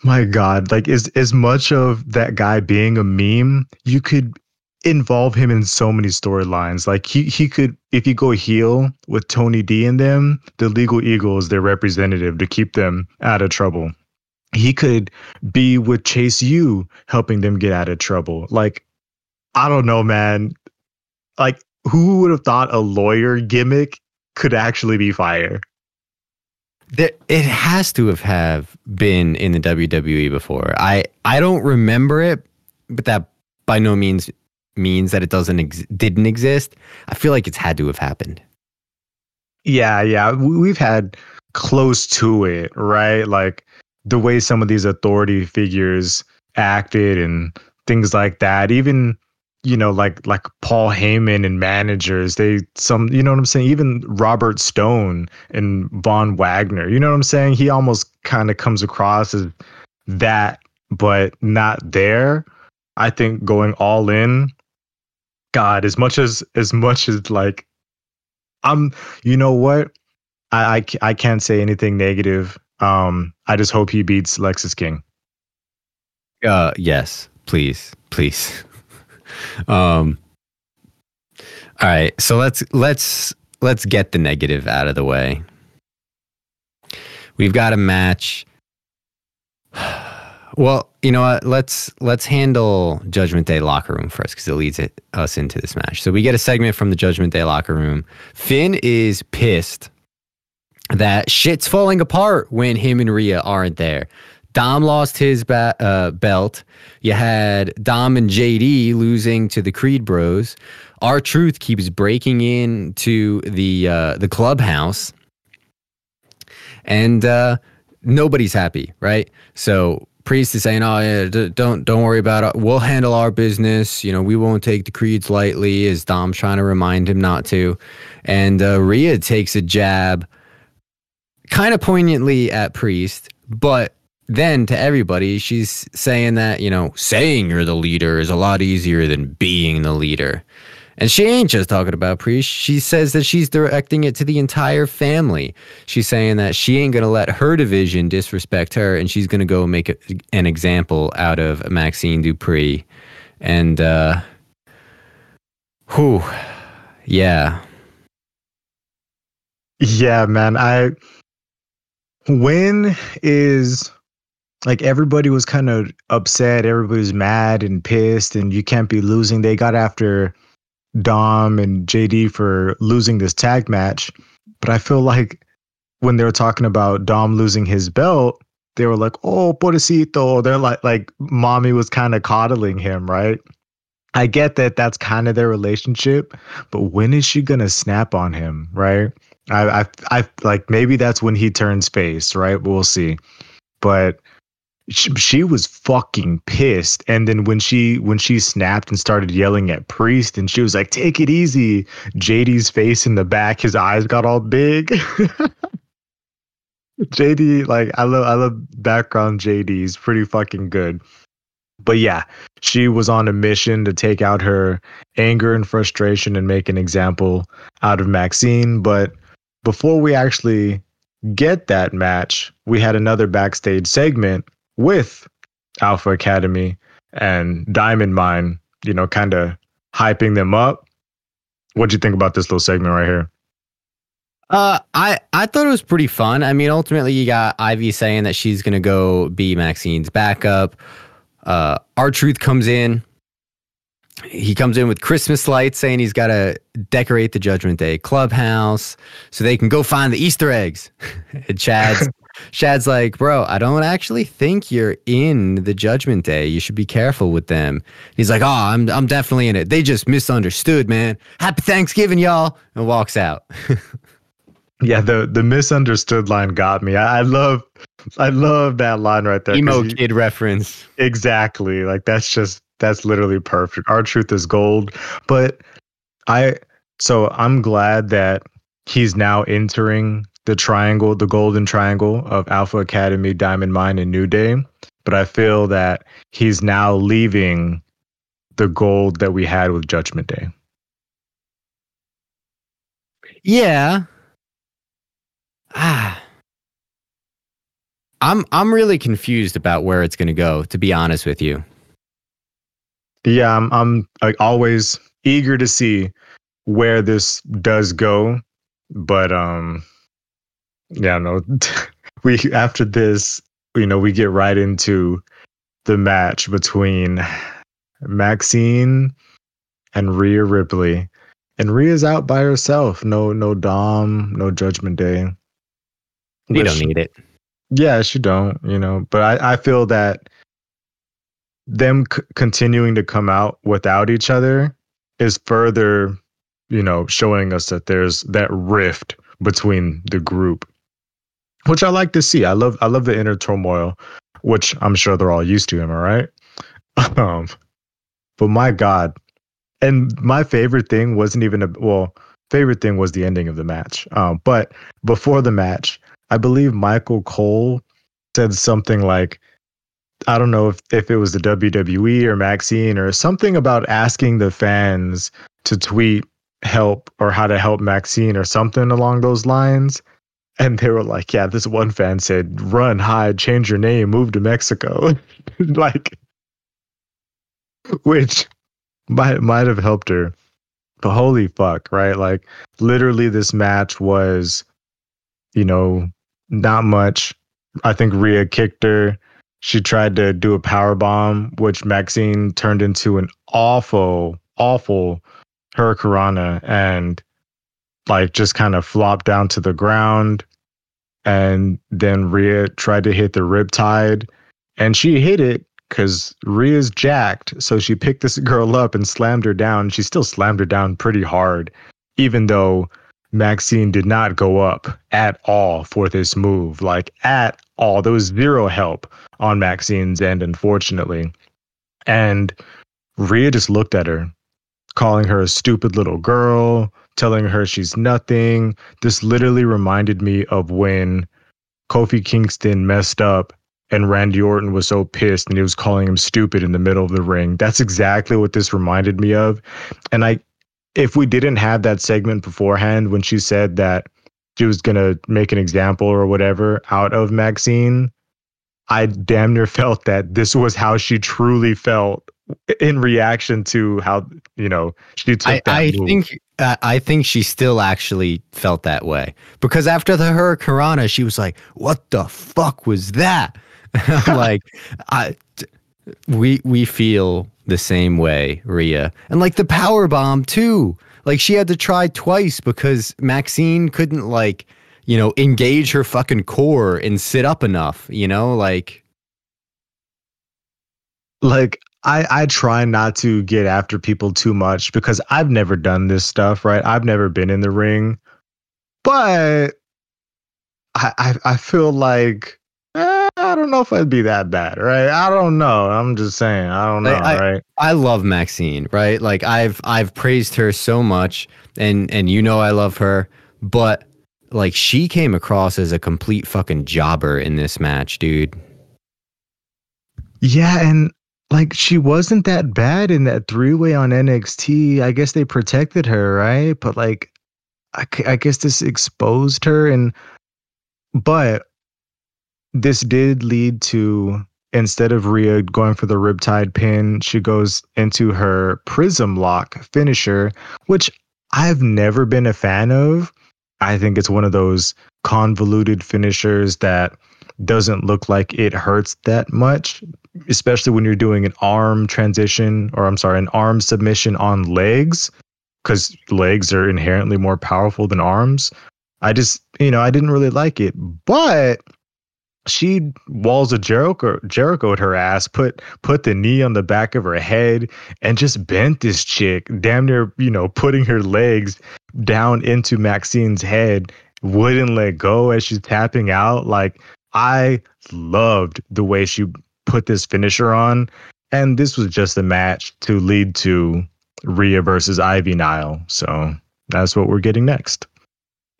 my God, like as as much of that guy being a meme, you could involve him in so many storylines. Like he he could if you go heel with Tony D and them, the legal eagle is their representative to keep them out of trouble. He could be with Chase U helping them get out of trouble. Like, I don't know, man. Like, who would have thought a lawyer gimmick could actually be fire? That it has to have have been in the WWE before. I I don't remember it, but that by no means means that it doesn't ex- didn't exist. I feel like it's had to have happened. Yeah, yeah, we've had close to it, right? Like the way some of these authority figures acted and things like that. Even you know, like like Paul Heyman and managers, they some you know what I'm saying. Even Robert Stone and Von Wagner, you know what I'm saying. He almost kind of comes across as that, but not there. I think going all in, God, as much as as much as like, I'm, you know what, I I, I can't say anything negative. Um, I just hope he beats Lexis King. Uh, yes, please, please. um all right so let's let's let's get the negative out of the way. We've got a match. Well you know what? Let's let's handle judgment day locker room first because it leads it, us into this match. So we get a segment from the judgment day locker room. Finn is pissed that shit's falling apart when him and Rhea aren't there Dom lost his ba- uh, belt. You had Dom and JD losing to the Creed Bros. R-Truth keeps breaking into the uh, the clubhouse, and uh, nobody's happy, right? So Priest is saying, "Oh, yeah, d- don't don't worry about it. We'll handle our business. You know, we won't take the creeds lightly." As Dom's trying to remind him not to, and uh, Rhea takes a jab, kind of poignantly at Priest, but then to everybody, she's saying that, you know, saying you're the leader is a lot easier than being the leader. And she ain't just talking about Priest. She says that she's directing it to the entire family. She's saying that she ain't going to let her division disrespect her and she's going to go make a, an example out of Maxine Dupree. And, uh, whew, yeah. Yeah, man. I, when is like everybody was kind of upset, everybody was mad and pissed, and you can't be losing. They got after Dom and JD for losing this tag match, but I feel like when they were talking about Dom losing his belt, they were like, "Oh, pobrecito." They're like, like mommy was kind of coddling him, right? I get that that's kind of their relationship, but when is she gonna snap on him, right? I, I, I like maybe that's when he turns face, right? We'll see. But she, was fucking pissed, and then when she when she snapped and started yelling at Priest, and she was like, "Take it easy." JD's face in the back, his eyes got all big. JD, like I love I love background JD. He's pretty fucking good. But yeah, she was on a mission to take out her anger and frustration and make an example out of Maxine. But before we actually get that match, we had another backstage segment with Alpha Academy and Diamond Mine, you know, kind of hyping them up. What do you think about this little segment right here? Uh, I I thought it was pretty fun. I mean, ultimately, you got Ivy saying that she's gonna go be Maxine's backup. Uh, R-Truth comes in. He comes in with Christmas lights, saying he's got to decorate the Judgment Day clubhouse so they can go find the Easter eggs. and Chad's Chad's like, bro, I don't actually think you're in the Judgment Day. You should be careful with them. He's like, oh, I'm I'm definitely in it. They just misunderstood, man. Happy Thanksgiving, y'all, and walks out. yeah, the the misunderstood line got me. I, I love I love that line right there. Emo kid reference. Exactly. Like that's just that's literally perfect. R-Truth is gold. But I so I'm glad that he's now entering the triangle, the golden triangle of Alpha Academy, Diamond Mine, and New Day. But I feel that he's now leaving the gold that we had with Judgment Day. Yeah. Ah. I'm I'm really confused about where it's going to go to be honest with you. Yeah, I'm I'm like always eager to see where this does go, but um yeah, no. we after this, you know, we get right into the match between Maxine and Rhea Ripley. And Rhea's out by herself. No no Dom, no Judgment Day. You don't need it. Yeah, she don't, you know, but I, I feel that them c- continuing to come out without each other is further, you know, showing us that there's that rift between the group which I like to see. I love I love the inner turmoil, which I'm sure they're all used to. Am I right? Um, but my God, and my favorite thing wasn't even a well. Favorite thing was the ending of the match. Um, but before the match, I believe Michael Cole said something like, I don't know if, if it was the WWE or Maxine or something about asking the fans to tweet help or how to help Maxine or something along those lines. And they were like, yeah, this one fan said, run, hide, change your name, move to Mexico. like, which might, might have helped her. But holy fuck, right? Like, literally, this match was, you know, not much. I think Rhea kicked her. She tried to do a power bomb, which Maxine turned into an awful, awful hurricanrana and like just kind of flopped down to the ground. And then Rhea tried to hit the riptide and she hit it because Rhea's jacked. So she picked this girl up and slammed her down. She still slammed her down pretty hard, even though Maxine did not go up at all for this move. Like, at all. There was zero help on Maxine's end, unfortunately. And Rhea just looked at her, calling her a stupid little girl, telling her she's nothing. This literally reminded me of when Kofi Kingston messed up and Randy Orton was so pissed and he was calling him stupid in the middle of the ring. That's exactly what this reminded me of. And I if we didn't have that segment beforehand when she said that she was going to make an example or whatever out of Maxine, I damn near felt that this was how she truly felt in reaction to how you know she took I, that I move. think uh, I think she still actually felt that way because after the Hurricanrana, she was like, "What the fuck was that?" like, I we we feel the same way, Rhea, and like the power bomb too. Like she had to try twice because Maxine couldn't like you know, engage her fucking core and sit up enough, you know, like like I I try not to get after people too much because I've never done this stuff, right? I've never been in the ring. But I I, I feel like I don't know if I'd be that bad, right? I don't know. I'm just saying, I don't know, I, right? I love Maxine, right? Like I've I've praised her so much and and you know I love her, but like she came across as a complete fucking jobber in this match, dude. Yeah, and like she wasn't that bad in that three way on NXT. I guess they protected her, right? But like, I, I guess this exposed her, and but this did lead to instead of Rhea going for the riptide pin, she goes into her prism lock finisher, which I've never been a fan of. I think it's one of those convoluted finishers that doesn't look like it hurts that much, especially when you're doing an arm transition or I'm sorry, an arm submission on legs, because legs are inherently more powerful than arms. I just, you know, I didn't really like it, but she walls a Jericho Jericho at her ass, put put the knee on the back of her head, and just bent this chick, damn near, you know, putting her legs down into Maxine's head, wouldn't let go as she's tapping out. Like I loved the way she put this finisher on. And this was just a match to lead to Rhea versus Ivy Nile. So that's what we're getting next.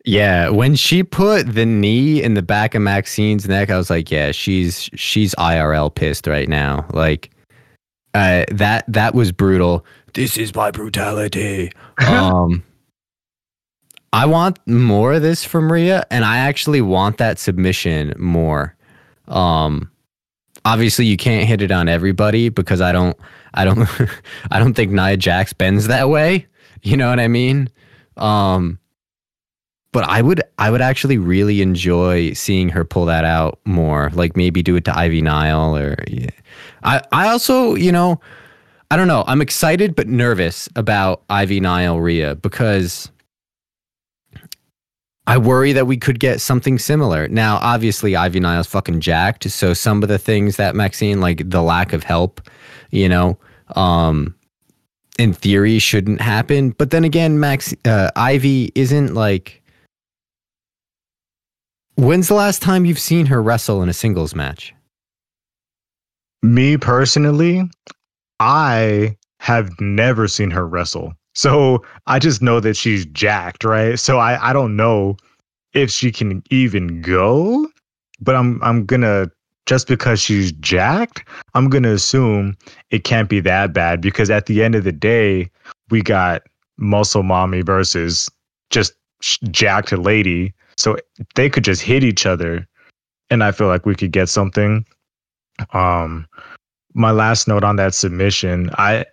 Yeah, when she put the knee in the back of Maxine's neck, I was like, yeah, she's she's IRL pissed right now. Like uh, that that was brutal. This is my brutality. um I want more of this from Rhea and I actually want that submission more. Um obviously you can't hit it on everybody because I don't I don't I don't think Nia Jax bends that way. You know what I mean? Um but I would I would actually really enjoy seeing her pull that out more. Like maybe do it to Ivy Nile or yeah. I I also, you know, I don't know. I'm excited but nervous about Ivy Nile Rhea because I worry that we could get something similar. Now, obviously, Ivy Nile's fucking jacked, so some of the things that Maxine, like the lack of help, you know, um, in theory, shouldn't happen. But then again, Max uh, Ivy isn't like When's the last time you've seen her wrestle in a singles match? Me personally, I have never seen her wrestle. So I just know that she's jacked, right? So I, I don't know if she can even go, but I'm I'm gonna just because she's jacked, I'm gonna assume it can't be that bad because at the end of the day, we got muscle mommy versus just jacked lady so they could just hit each other, and I feel like we could get something. Um, my last note on that submission, I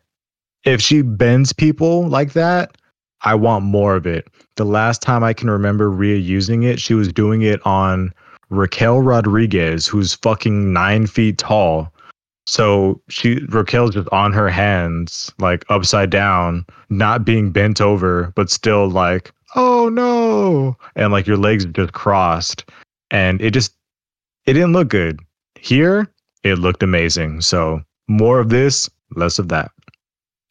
if she bends people like that, I want more of it. The last time I can remember Rhea using it, she was doing it on Raquel Rodriguez, who's fucking nine feet tall. So she Raquel's just on her hands, like upside down, not being bent over, but still like oh no. And like your legs just crossed and it just it didn't look good. Here it looked amazing. So more of this less of that.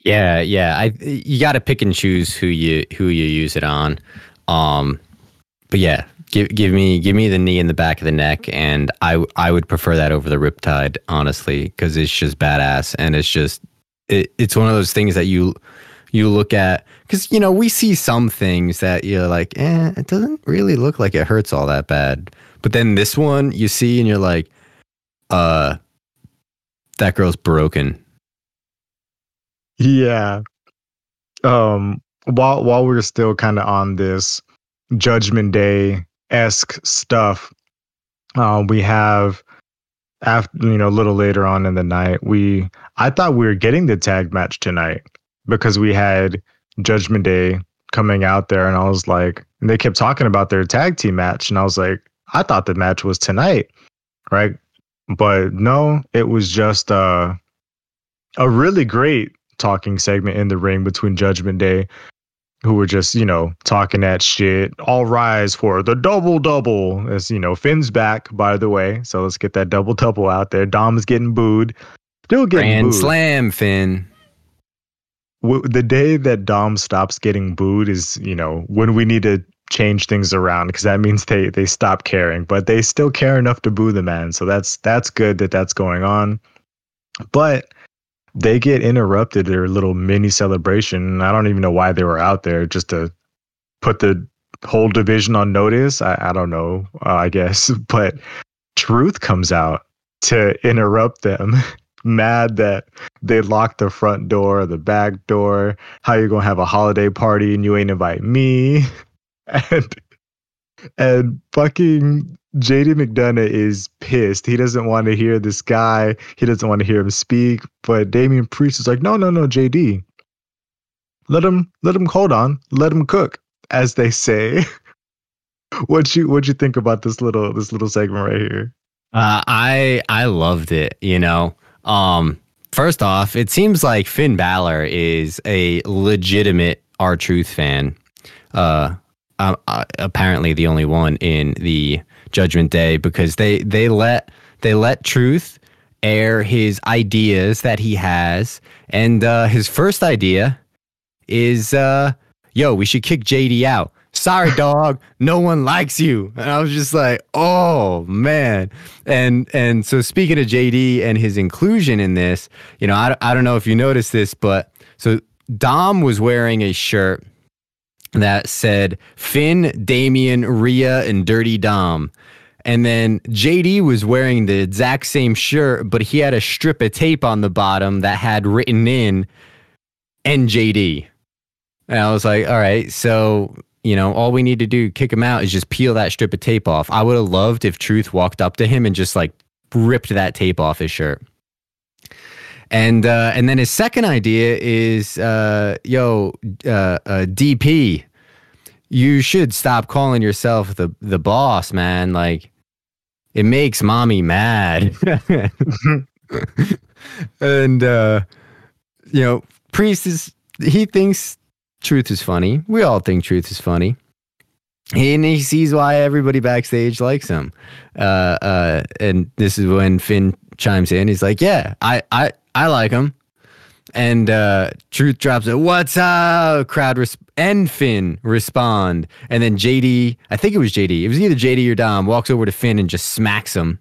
Yeah yeah. I you got to pick and choose who you who you use it on. Um but yeah give give me give me the knee in the back of the neck and i i would prefer that over the riptide honestly because it's just badass and it's just it, it's one of those things that you you look at because you know we see some things that you're like, eh, it doesn't really look like it hurts all that bad. But then this one you see and you're like, uh, that girl's broken. Yeah. Um. While while we're still kind of on this Judgment Day esque stuff, um, we have after you know a little later on in the night we i thought we were getting the tag match tonight because we had Judgment Day coming out there, and I was like, and they kept talking about their tag team match, and I was like, I thought the match was tonight, right? But no, it was just uh, a really great talking segment in the ring between Judgment Day. who were just, you know, talking that shit. All rise for the double double. As you know, Finn's back, by the way. So let's get that double double out there. Dom's getting booed. Still getting Grand booed. slam, Finn. W- the day that Dom stops getting booed is, you know, when we need to change things around because that means they they stop caring, but they still care enough to boo the man. So that's that's good that that's going on. But they get interrupted their little mini celebration. I don't even know why they were out there just to put the whole division on notice. I, I don't know, uh, I guess, but Truth comes out to interrupt them. Mad that they locked the front door, the back door. How you gonna have a holiday party and you ain't invite me? And and fucking JD McDonagh is pissed. He doesn't want to hear this guy. He doesn't want to hear him speak. But Damian Priest is like, no, no, no, JD. Let him let him hold on. Let him cook, as they say. what you what you think about this little this little segment right here? Uh, I I loved it. You know, um, first off, it seems like Finn Balor is a legitimate R Truth fan. Uh, uh, apparently the only one in the Judgment Day because they they let they let Truth air his ideas that he has, and uh, his first idea is, uh, "Yo, we should kick JD out." Sorry, dog. No one likes you. And I was just like, oh man. And and so speaking of JD and his inclusion in this, you know, I, I don't know if you noticed this, but so Dom was wearing a shirt that said Finn, Damian, Rhea and Dirty Dom. And then JD was wearing the exact same shirt, but he had a strip of tape on the bottom that had written in NJD. And I was like, all right, so, you know, all we need to do, kick him out, is just peel that strip of tape off. I would have loved if Truth walked up to him and just like ripped that tape off his shirt. And uh, and then his second idea is, uh, yo, uh, uh, DP, you should stop calling yourself the the boss, man. Like, it makes mommy mad. and uh, you know, Priest is he thinks truth is funny. We all think truth is funny. And he sees why everybody backstage likes him. Uh, uh, and this is when Finn chimes in. He's like, "Yeah, I, I, I like him." And uh, Truth drops it. What's up? Crowd res- and Finn respond, and then JD. I think it was JD. It was either JD or Dom. Walks over to Finn and just smacks him.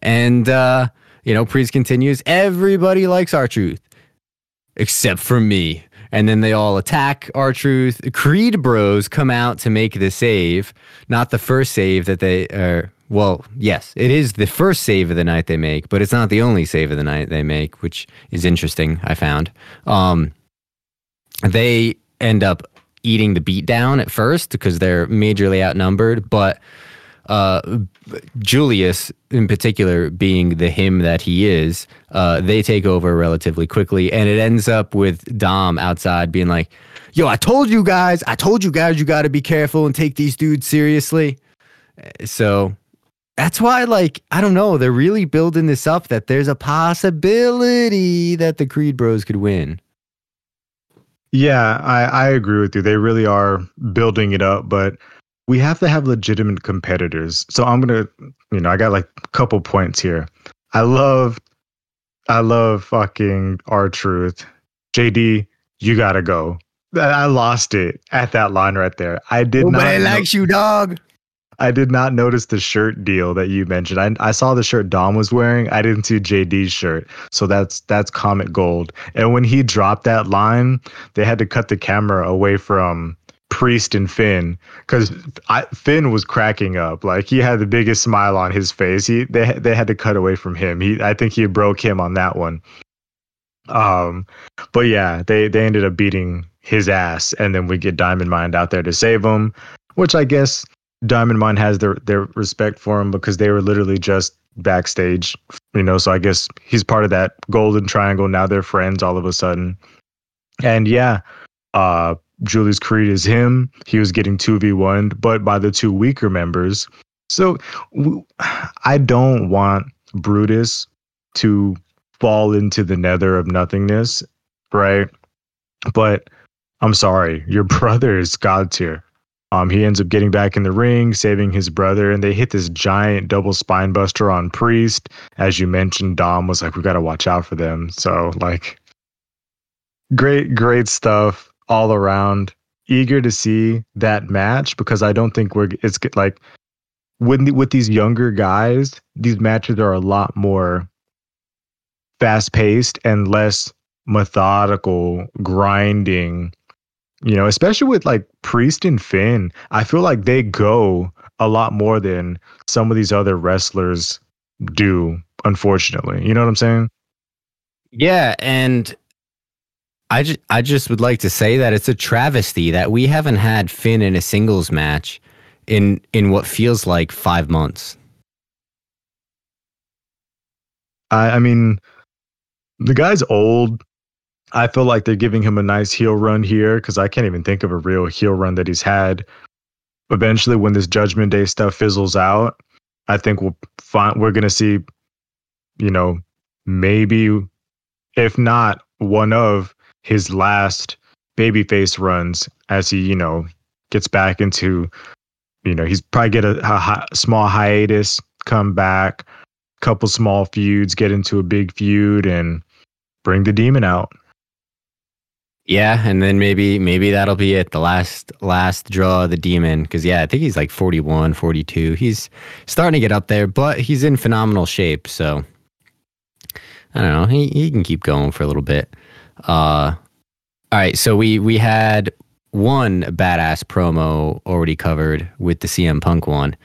And uh, you know, Priest continues. Everybody likes R-Truth, except for me. And then they all attack R-Truth. Creed Bros come out to make the save, not the first save that they are. Well, yes, it is the first save of the night they make, but it's not the only save of the night they make, which is interesting. I found. Um, they end up eating the beat down at first because they're majorly outnumbered, but uh, Julius, in particular, being the him that he is, uh, they take over relatively quickly, and it ends up with Dom outside being like, "Yo, I told you guys, I told you guys, you got to be careful and take these dudes seriously." So that's why, like, I don't know, they're really building this up that there's a possibility that the Creed Bros could win. Yeah, I, I agree with you. They really are building it up, but we have to have legitimate competitors. So I'm gonna, you know, I got like a couple points here. I love, I love fucking R Truth, JD. You gotta go. I lost it at that line right there. I did Nobody not. likes you, dog. I did not notice the shirt deal that you mentioned. I, I saw the shirt Dom was wearing. I didn't see JD's shirt. So that's that's Comet Gold. And when he dropped that line, they had to cut the camera away from Priest and Finn because Finn was cracking up. Like he had the biggest smile on his face. He they they had to cut away from him. He I think he broke him on that one. Um, but yeah, they they ended up beating his ass, and then we get Diamond Mine out there to save him, which I guess Diamond Mine has their their respect for him because they were literally just backstage, you know. So I guess he's part of that golden triangle. Now they're friends all of a sudden. And yeah, uh, Julius Creed is him. He was getting two v one, but by the two weaker members. So I don't want Brutus to fall into the nether of nothingness, right? But I'm sorry, your brother is God tier. Um, he ends up getting back in the ring, saving his brother, and they hit this giant double spine buster on Priest. As you mentioned, Dom was like, "We got to watch out for them." So, like, great, great stuff all around. Eager to see that match because I don't think we're it's like with with these younger guys, these matches are a lot more fast paced and less methodical, grinding. You know, especially with like Priest and Finn, I feel like they go a lot more than some of these other wrestlers do, unfortunately. You know what I'm saying? Yeah, and I just, I just would like to say that it's a travesty that we haven't had Finn in a singles match in in what feels like five months. I, I mean, the guy's old. I feel like they're giving him a nice heel run here because I can't even think of a real heel run that he's had. Eventually, when this Judgment Day stuff fizzles out, I think we'll find we're gonna see, you know, maybe, if not one of his last babyface runs as he, you know, gets back into, you know, he's probably get a, a, small hiatus, come back, couple small feuds, get into a big feud, and bring the demon out. Yeah, and then maybe maybe that'll be it. The last last draw of the demon because yeah, I think he's like 41, 42. He's starting to get up there, but he's in phenomenal shape. So I don't know. He he can keep going for a little bit. Uh, all right. So we we had one badass promo already covered with the CM Punk one.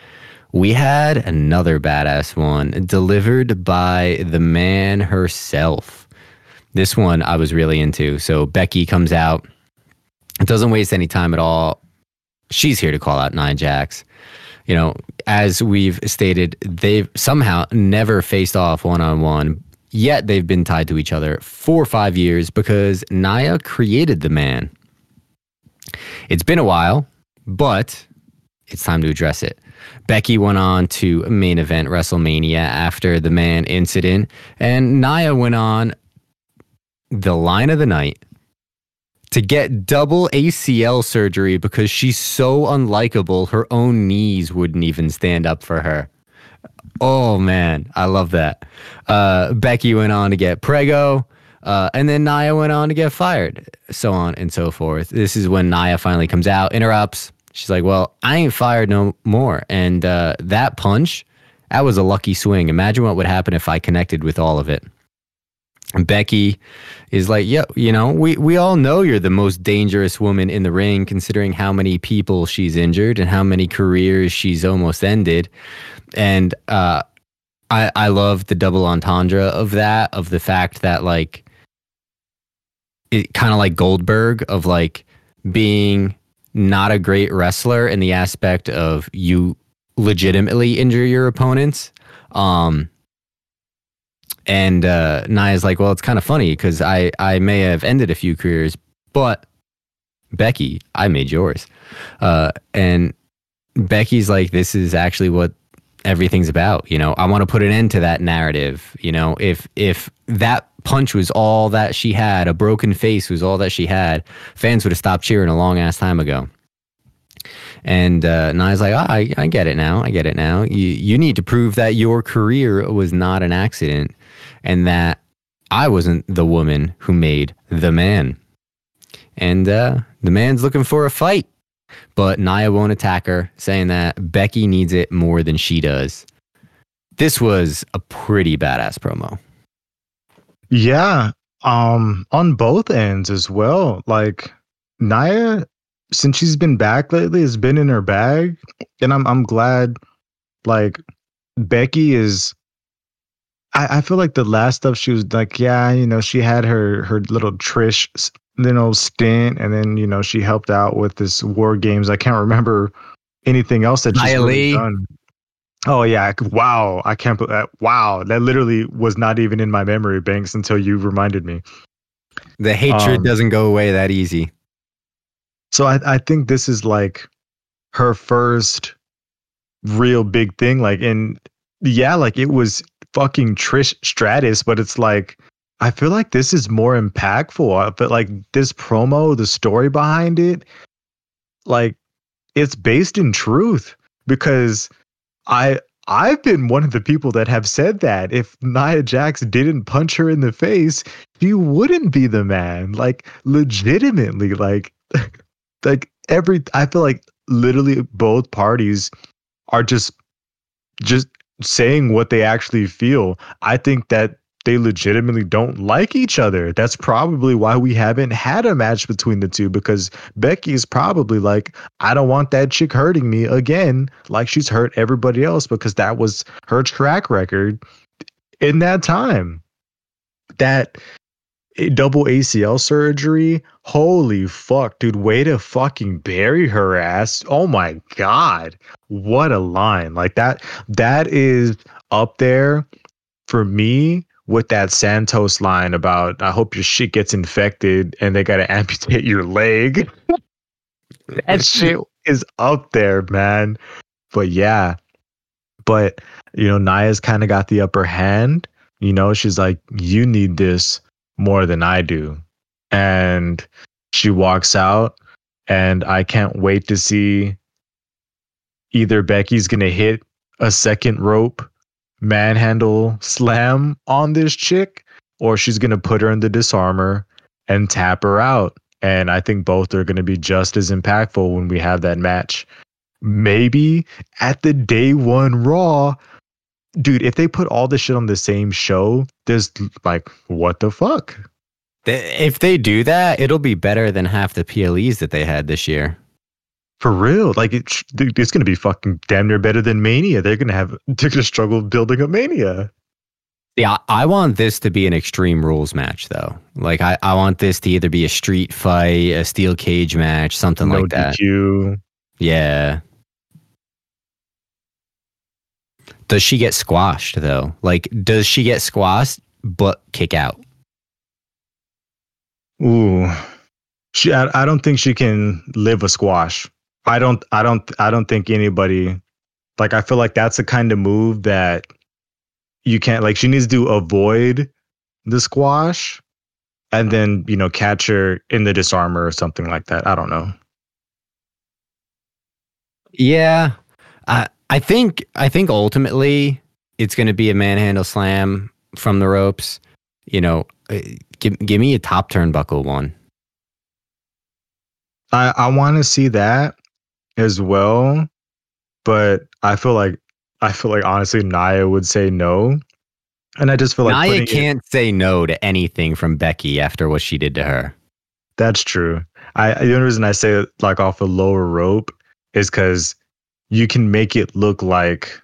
We had another badass one delivered by the man herself. This one I was really into. So Becky comes out. Doesn't waste any time at all. She's here to call out Nia Jax. You know, as we've stated, they've somehow never faced off one on one, yet they've been tied to each other for five years because Nia created the man. It's been a while, but it's time to address it. Becky went on to main event WrestleMania after the man incident, and Nia went on the line of the night to get double ACL surgery because she's so unlikable, her own knees wouldn't even stand up for her. Oh man, I love that. Uh, Becky went on to get Prego, uh, and then Nia went on to get fired, so on and so forth. This is when Nia finally comes out, interrupts. She's like, "Well, I ain't fired no more." And uh, that punch, that was a lucky swing. Imagine what would happen if I connected with all of it. And Becky is like, yeah, you know, we, we all know you're the most dangerous woman in the ring, considering how many people she's injured and how many careers she's almost ended. And uh, I I love the double entendre of that, of the fact that like it kind of like Goldberg of like being not a great wrestler in the aspect of you legitimately injure your opponents. Um, and uh, Nia's like, well, it's kind of funny because I, I may have ended a few careers, but Becky, I made yours. Uh, and Becky's like, this is actually what everything's about. You know, I want to put an end to that narrative. You know, if if that punch was all that she had, a broken face was all that she had, fans would have stopped cheering a long ass time ago. And uh, Nia's like, oh, I, I get it now. I get it now. You you need to prove that your career was not an accident and that I wasn't the woman who made the man. And uh, the man's looking for a fight, but Nia won't attack her, saying that Becky needs it more than she does. This was a pretty badass promo. Yeah, um, on both ends as well. Like Nia, since she's been back lately, has been in her bag, and I'm I'm glad. Like Becky is I, I feel like the last stuff she was like, yeah, you know, she had her her little Trish little stint, and then you know she helped out with this War Games. I can't remember anything else that she's really done. Oh yeah! Wow, I can't. That, wow, that literally was not even in my memory banks until you reminded me. The hatred um, doesn't go away that easy. So I I think this is like her first real big thing. Like, and yeah, like it was fucking Trish Stratus, but it's like I feel like this is more impactful. Uh, I feel like this promo, the story behind it, like it's based in truth because I I've been one of the people that have said that if Nia Jax didn't punch her in the face, she wouldn't be the man. Like legitimately, like like every I feel like literally both parties are just just saying what they actually feel. I think that they legitimately don't like each other. That's probably why we haven't had a match between the two because Becky is probably like, I don't want that chick hurting me again, like she's hurt everybody else because that was her track record in that time. That double ACL surgery, holy fuck, dude, way to fucking bury her ass. Oh my god. What a line. Like that that is up there for me with that Santos line about I hope your shit gets infected and they gotta amputate your leg. that shit is up there, man. But yeah. But you know, Nia's kind of got the upper hand. You know, she's like, you need this more than I do. And she walks out, and I can't wait to see either Becky's gonna hit a second rope manhandle slam on this chick, or she's going to put her in the Dis-arm-her and tap her out. And I think both are going to be just as impactful when we have that match. Maybe at the day one Raw, dude, if they put all this shit on the same show, there's like, what the fuck? If they do that, it'll be better than half the PLEs that they had this year. For real, like it, it's going to be fucking damn near better than Mania. They're going to have they're to struggle building a Mania. Yeah, I want this to be an extreme rules match though. Like I, I want this to either be a street fight, a steel cage match, something no like that. DQ. Yeah. Does she get squashed though? Like, does she get squashed but kick out? Ooh, she. I, I don't think she can live a squash. I don't I don't I don't think anybody like I feel like that's the kind of move that you can't like she needs to avoid the squash and then, you know, catch her in the Dis-arm-her or something like that. I don't know. Yeah. I I think I think ultimately it's going to be a manhandle slam from the ropes. You know, uh, give give me a top turnbuckle one. I I want to see that as well. But I feel like I feel like honestly Nia would say no. And I just feel like Nia can't it, say no to anything from Becky after what she did to her. That's true. I the only reason I say it like off a lower rope is because you can make it look like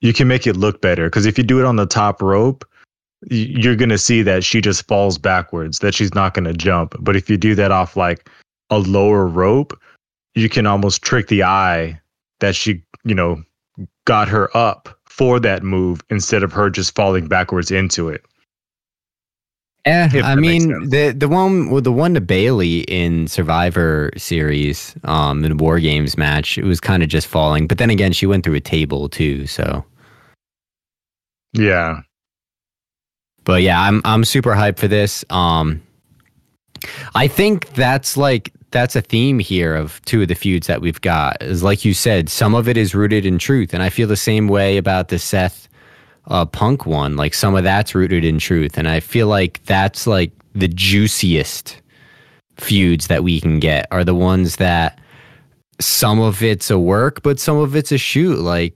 you can make it look better. Because if you do it on the top rope, you're gonna see that she just falls backwards, that she's not gonna jump. But if you do that off like a lower rope, you can almost trick the eye that she, you know, got her up for that move instead of her just falling backwards into it. Yeah, I mean the the one with the one to Bayley in Survivor series, um, in War Games match, it was kind of just falling. But then again, she went through a table too, so yeah. But yeah, I'm I'm super hyped for this. Um, I think that's like that's a theme here of two of the feuds that we've got. Is like you said, some of it is rooted in truth, and I feel the same way about the Seth uh, Punk one. Like some of that's rooted in truth, and I feel like that's like the juiciest feuds that we can get are the ones that some of it's a work, but some of it's a shoot. Like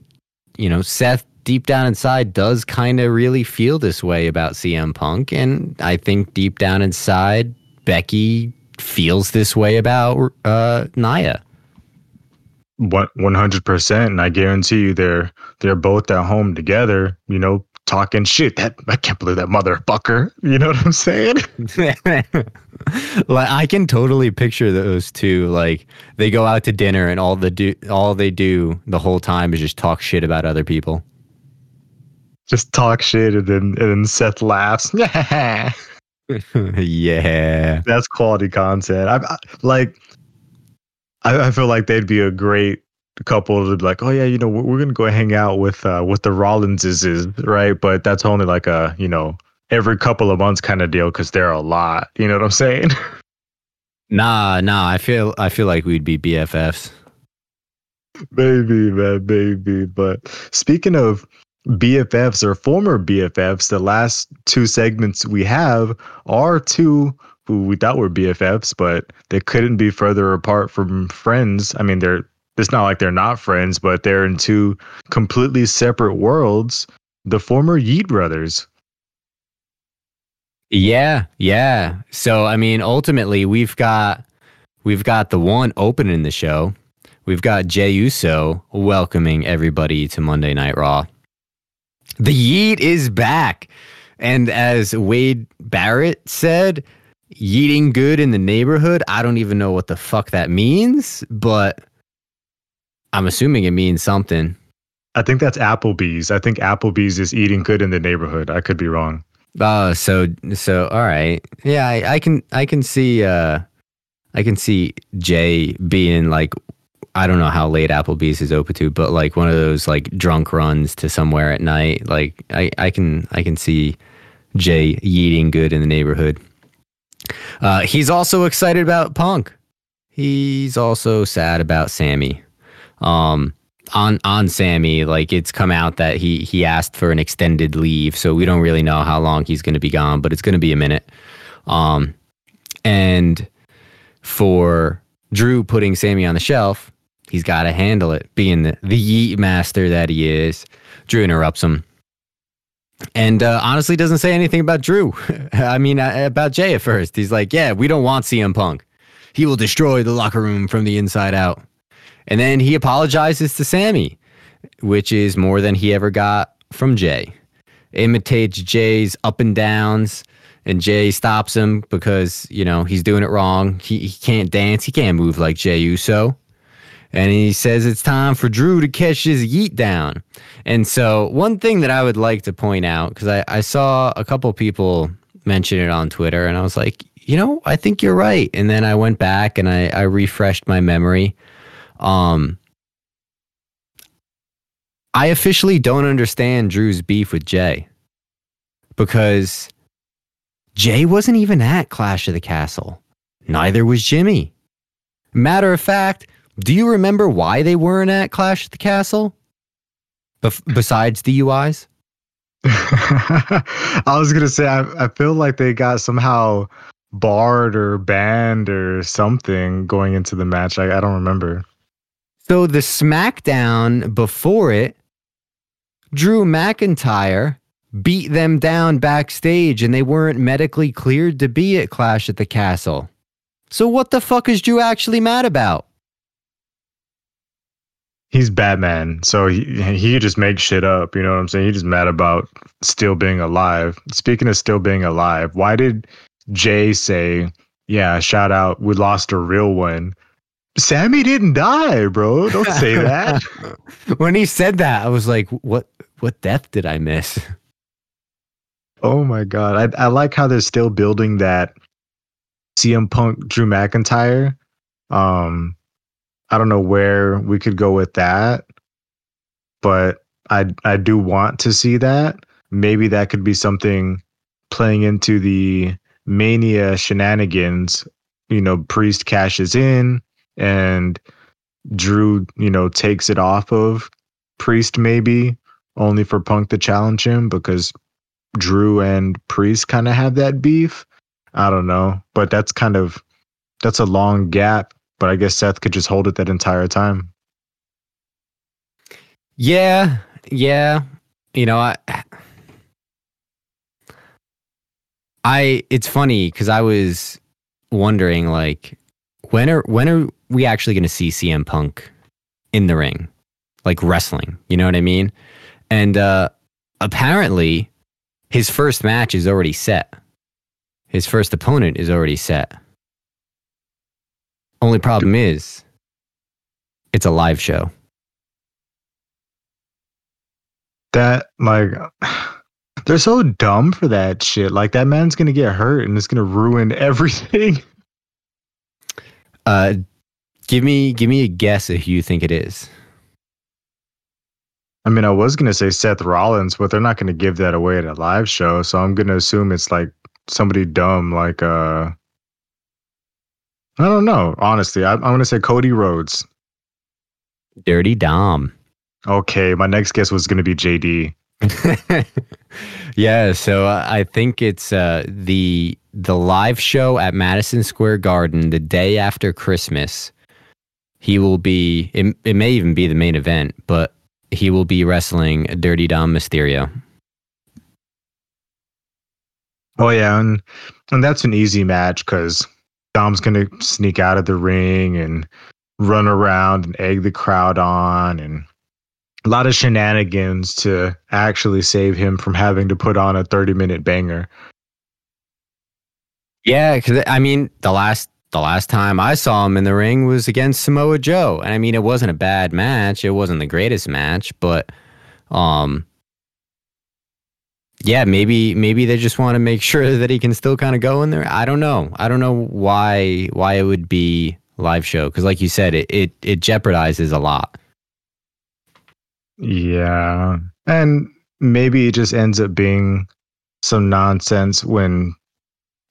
you know, Seth deep down inside does kind of really feel this way about CM Punk, and I think deep down inside Becky feels this way about uh, Nia. One hundred percent, and I guarantee you, they're they're both at home together. You know, talking shit. That I can't believe that motherfucker. You know what I'm saying? like I can totally picture those two. Like they go out to dinner, and all the do all they do the whole time is just talk shit about other people. Just talk shit, and then and then Seth laughs. yeah, that's quality content. I, I like. I, I, feel like they'd be a great couple to be like, oh yeah, you know, we're, we're gonna go hang out with uh, with the Rollinses, right? But that's only like a you know every couple of months kind of deal because they're a lot. You know what I'm saying? Nah, nah. I feel I feel like we'd be BFFs. Maybe, man, maybe. But speaking of BFFs or former BFFs, the last two segments we have are two who we thought were BFFs, but they couldn't be further apart from friends. I mean, they're it's not like they're not friends, but they're in two completely separate worlds. The former Yeet brothers. Yeah, yeah. So I mean, ultimately, we've got we've got the one opening the show. We've got Jey Uso welcoming everybody to Monday Night Raw. The Yeet is back, and as Wade Barrett said, "Yeeting good in the neighborhood." I don't even know what the fuck that means, but I'm assuming it means something. I think that's Applebee's. I think Applebee's is eating good in the neighborhood. I could be wrong. Oh, so so all right. Yeah, I, I can I can see uh I can see Jey being like I don't know how late Applebee's is open to, but like one of those like drunk runs to somewhere at night. Like I, I can I can see Jey eating good in the neighborhood. Uh, he's also excited about Punk. He's also sad about Sammy. Um, on on Sammy, like it's come out that he he asked for an extended leave, so we don't really know how long he's going to be gone, but it's going to be a minute. Um, and for Drew putting Sammy on the shelf, he's got to handle it. Being the the yeet master that he is, Drew interrupts him, and uh, honestly doesn't say anything about Drew. I mean, uh, about Jey at first. He's like, "Yeah, we don't want CM Punk. He will destroy the locker room from the inside out." And then he apologizes to Sammy, which is more than he ever got from Jey. Imitates Jey's up and downs, and Jey stops him because, you know, he's doing it wrong. He, he can't dance, he can't move like Jey Uso. And he says it's time for Drew to catch his yeet down. And so, one thing that I would like to point out, because I, I saw a couple people mention it on Twitter, and I was like, you know, I think you're right. And then I went back and I, I refreshed my memory. Um, I officially don't understand Drew's beef with Jey because Jey wasn't even at Clash of the Castle. Neither was Jimmy. Matter of fact, do you remember why they weren't at Clash at the Castle? Bef- besides UIs, I was gonna say I, I feel like they got somehow barred or banned or something going into the match. I, I don't remember. So the SmackDown before it, Drew McIntyre beat them down backstage and they weren't medically cleared to be at Clash at the Castle. So what the fuck is Drew actually mad about? He's Batman, so he he just makes shit up. You know what I'm saying? He's just mad about still being alive. Speaking of still being alive, why did Jey say, "Yeah, shout out, we lost a real one"? Sammy didn't die, bro. Don't say that. when he said that, I was like, "What? What death did I miss?" Oh my god! I I like how they're still building that CM Punk Drew McIntyre. Um, I don't know where we could go with that, but I I do want to see that. Maybe that could be something playing into the Mania shenanigans. You know, Priest cashes in and Drew, you know, takes it off of Priest maybe only for Punk to challenge him because Drew and Priest kind of have that beef. I don't know, but that's kind of that's a long gap, but I guess Seth could just hold it that entire time. Yeah, yeah. You know, I I it's funny cuz I was wondering like when are when are we actually going to see CM Punk in the ring, like wrestling? You know what I mean? And uh, apparently, his first match is already set. His first opponent is already set. Only problem is, it's a live show. That like they're so dumb for that shit. Like that man's gonna get hurt and it's gonna ruin everything. Uh, give me give me a guess if you think it is. I mean, I was gonna say Seth Rollins, but they're not gonna give that away at a live show, so I'm gonna assume it's like somebody dumb, like uh, I don't know. Honestly, I, I'm gonna say Cody Rhodes. Dirty Dom. Okay, my next guess was gonna be JD. yeah, so uh, I think it's uh, the the live show at Madison Square Garden the day after Christmas. He will be. It, it may even be the main event, but he will be wrestling Dirty Dom Mysterio. Oh yeah, and and that's an easy match because Dom's gonna sneak out of the ring and run around and egg the crowd on, and a lot of shenanigans to actually save him from having to put on a thirty minute banger. Yeah, because I mean, the last the last time I saw him in the ring was against Samoa Joe. And I mean, it wasn't a bad match. It wasn't the greatest match, but um yeah, maybe maybe they just want to make sure that he can still kind of go in there. I don't know. I don't know why why it would be live show cuz like you said it it it jeopardizes a lot. Yeah. And maybe it just ends up being some nonsense when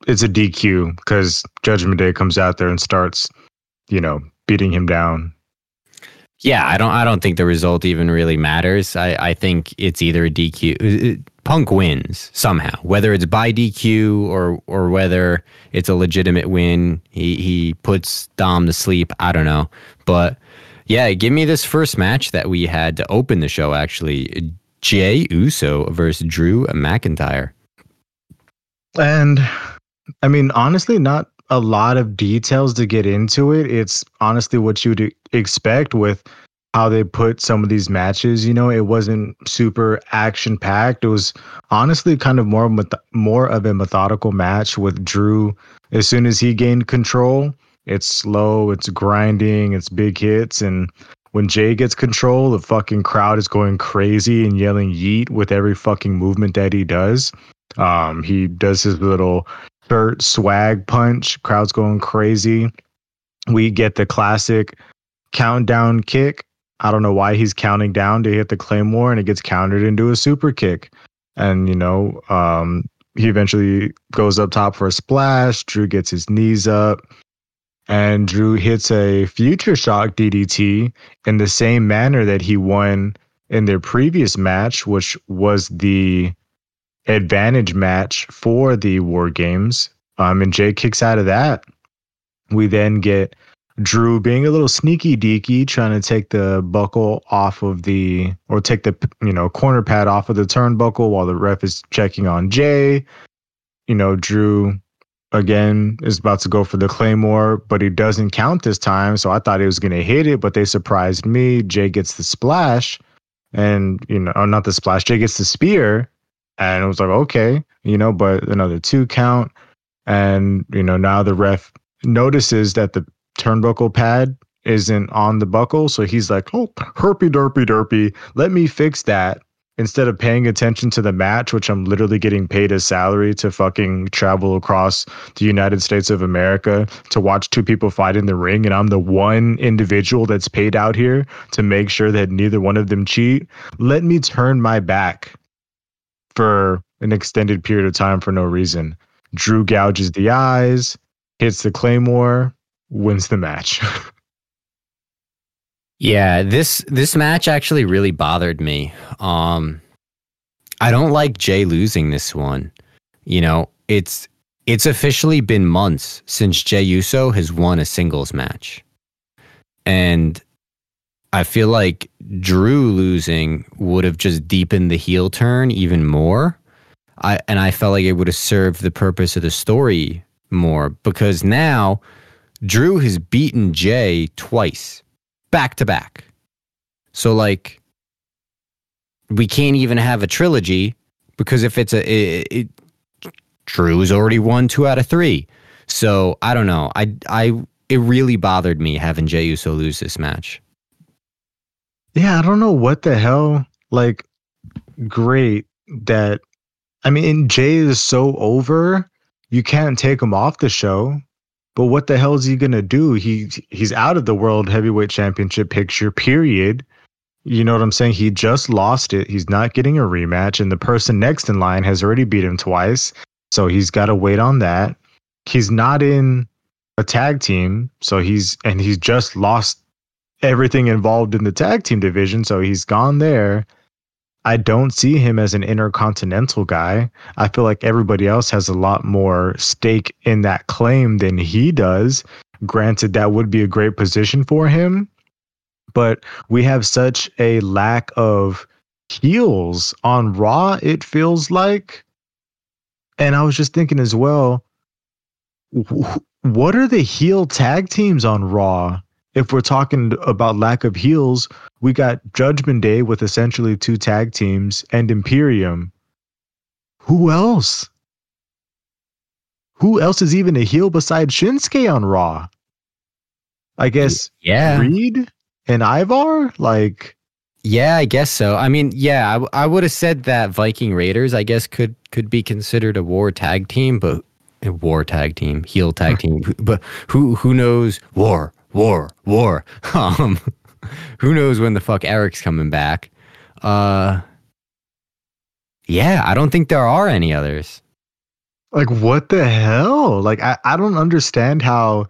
it's a DQ because Judgment Day comes out there and starts, you know, beating him down. Yeah, I don't. I don't think the result even really matters. I, I think it's either a DQ. Punk wins somehow, whether it's by DQ or or whether it's a legitimate win. He he puts Dom to sleep. I don't know, but yeah, give me this first match that we had to open the show. Actually, Jey Uso versus Drew McIntyre. And I mean, honestly, not a lot of details to get into it. It's honestly what you'd expect with how they put some of these matches. You know, it wasn't super action packed. It was honestly kind of more more of a methodical match with Drew. As soon as he gained control, it's slow, it's grinding, it's big hits, and when Jey gets control, the fucking crowd is going crazy and yelling "yeet" with every fucking movement that he does. Um, he does his little shirt swag punch. Crowd's going crazy. We get the classic countdown kick. I don't know why he's counting down to hit the claymore, and it gets countered into a super kick. And you know, um, he eventually goes up top for a splash. Drew gets his knees up, and Drew hits a future shock DDT in the same manner that he won in their previous match, which was the advantage match for the War Games. Um, and Jey kicks out of that. We then get Drew being a little sneaky deaky, trying to take the buckle off of the, or take the, you know, corner pad off of the turnbuckle while the ref is checking on Jey. You know, Drew again is about to go for the claymore, but he doesn't count this time. So I thought he was going to hit it, but they surprised me. Jey gets the splash, and you know, oh, not the splash. Jey gets the spear, and it was like, okay, you know, but another two count. And, you know, now the ref notices that the turnbuckle pad isn't on the buckle. So he's like, oh, herpy derpy derpy. Let me fix that instead of paying attention to the match, which I'm literally getting paid a salary to fucking travel across the United States of America to watch two people fight in the ring, and I'm the one individual that's paid out here to make sure that neither one of them cheat. Let me turn my back for an extended period of time for no reason. Drew gouges the eyes, hits the claymore, wins the match. yeah, this this match actually really bothered me. Um I don't like Jey losing this one. You know, it's it's officially been months since Jey Uso has won a singles match. And I feel like Drew losing would have just deepened the heel turn even more. I and I felt like it would have served the purpose of the story more because now Drew has beaten Jey twice, back to back. So like we can't even have a trilogy because if it's a it, it, Drew's already won two out of three. So I don't know. I I it really bothered me having Jey Uso lose this match. Yeah, I don't know what the hell. Like, great that I mean, Jey is so over, you can't take him off the show. But what the hell is he gonna do? He he's out of the world heavyweight championship picture. Period. You know what I'm saying? He just lost it. He's not getting a rematch, and the person next in line has already beat him twice. So he's got to wait on that. He's not in a tag team, so he's and he's just lost everything involved in the tag team division, so he's gone there. I don't see him as an intercontinental guy. I feel like everybody else has a lot more stake in that claim than he does. Granted, that would be a great position for him, but we have such a lack of heels on Raw, it feels like. And I was just thinking as well, what are the heel tag teams on Raw? If we're talking about lack of heels, we got Judgment Day with essentially two tag teams and Imperium. Who else? Who else is even a heel besides Shinsuke on Raw? I guess yeah. Reed and Ivar? Like yeah, I guess so. I mean, yeah, I, I would have said that Viking Raiders, I guess, could could be considered a war tag team, but a war tag team, heel tag team. But who who knows? War, war, war. Um, who knows when the fuck Erik's coming back? Uh, yeah, I don't think there are any others. Like what the hell? Like I, I don't understand how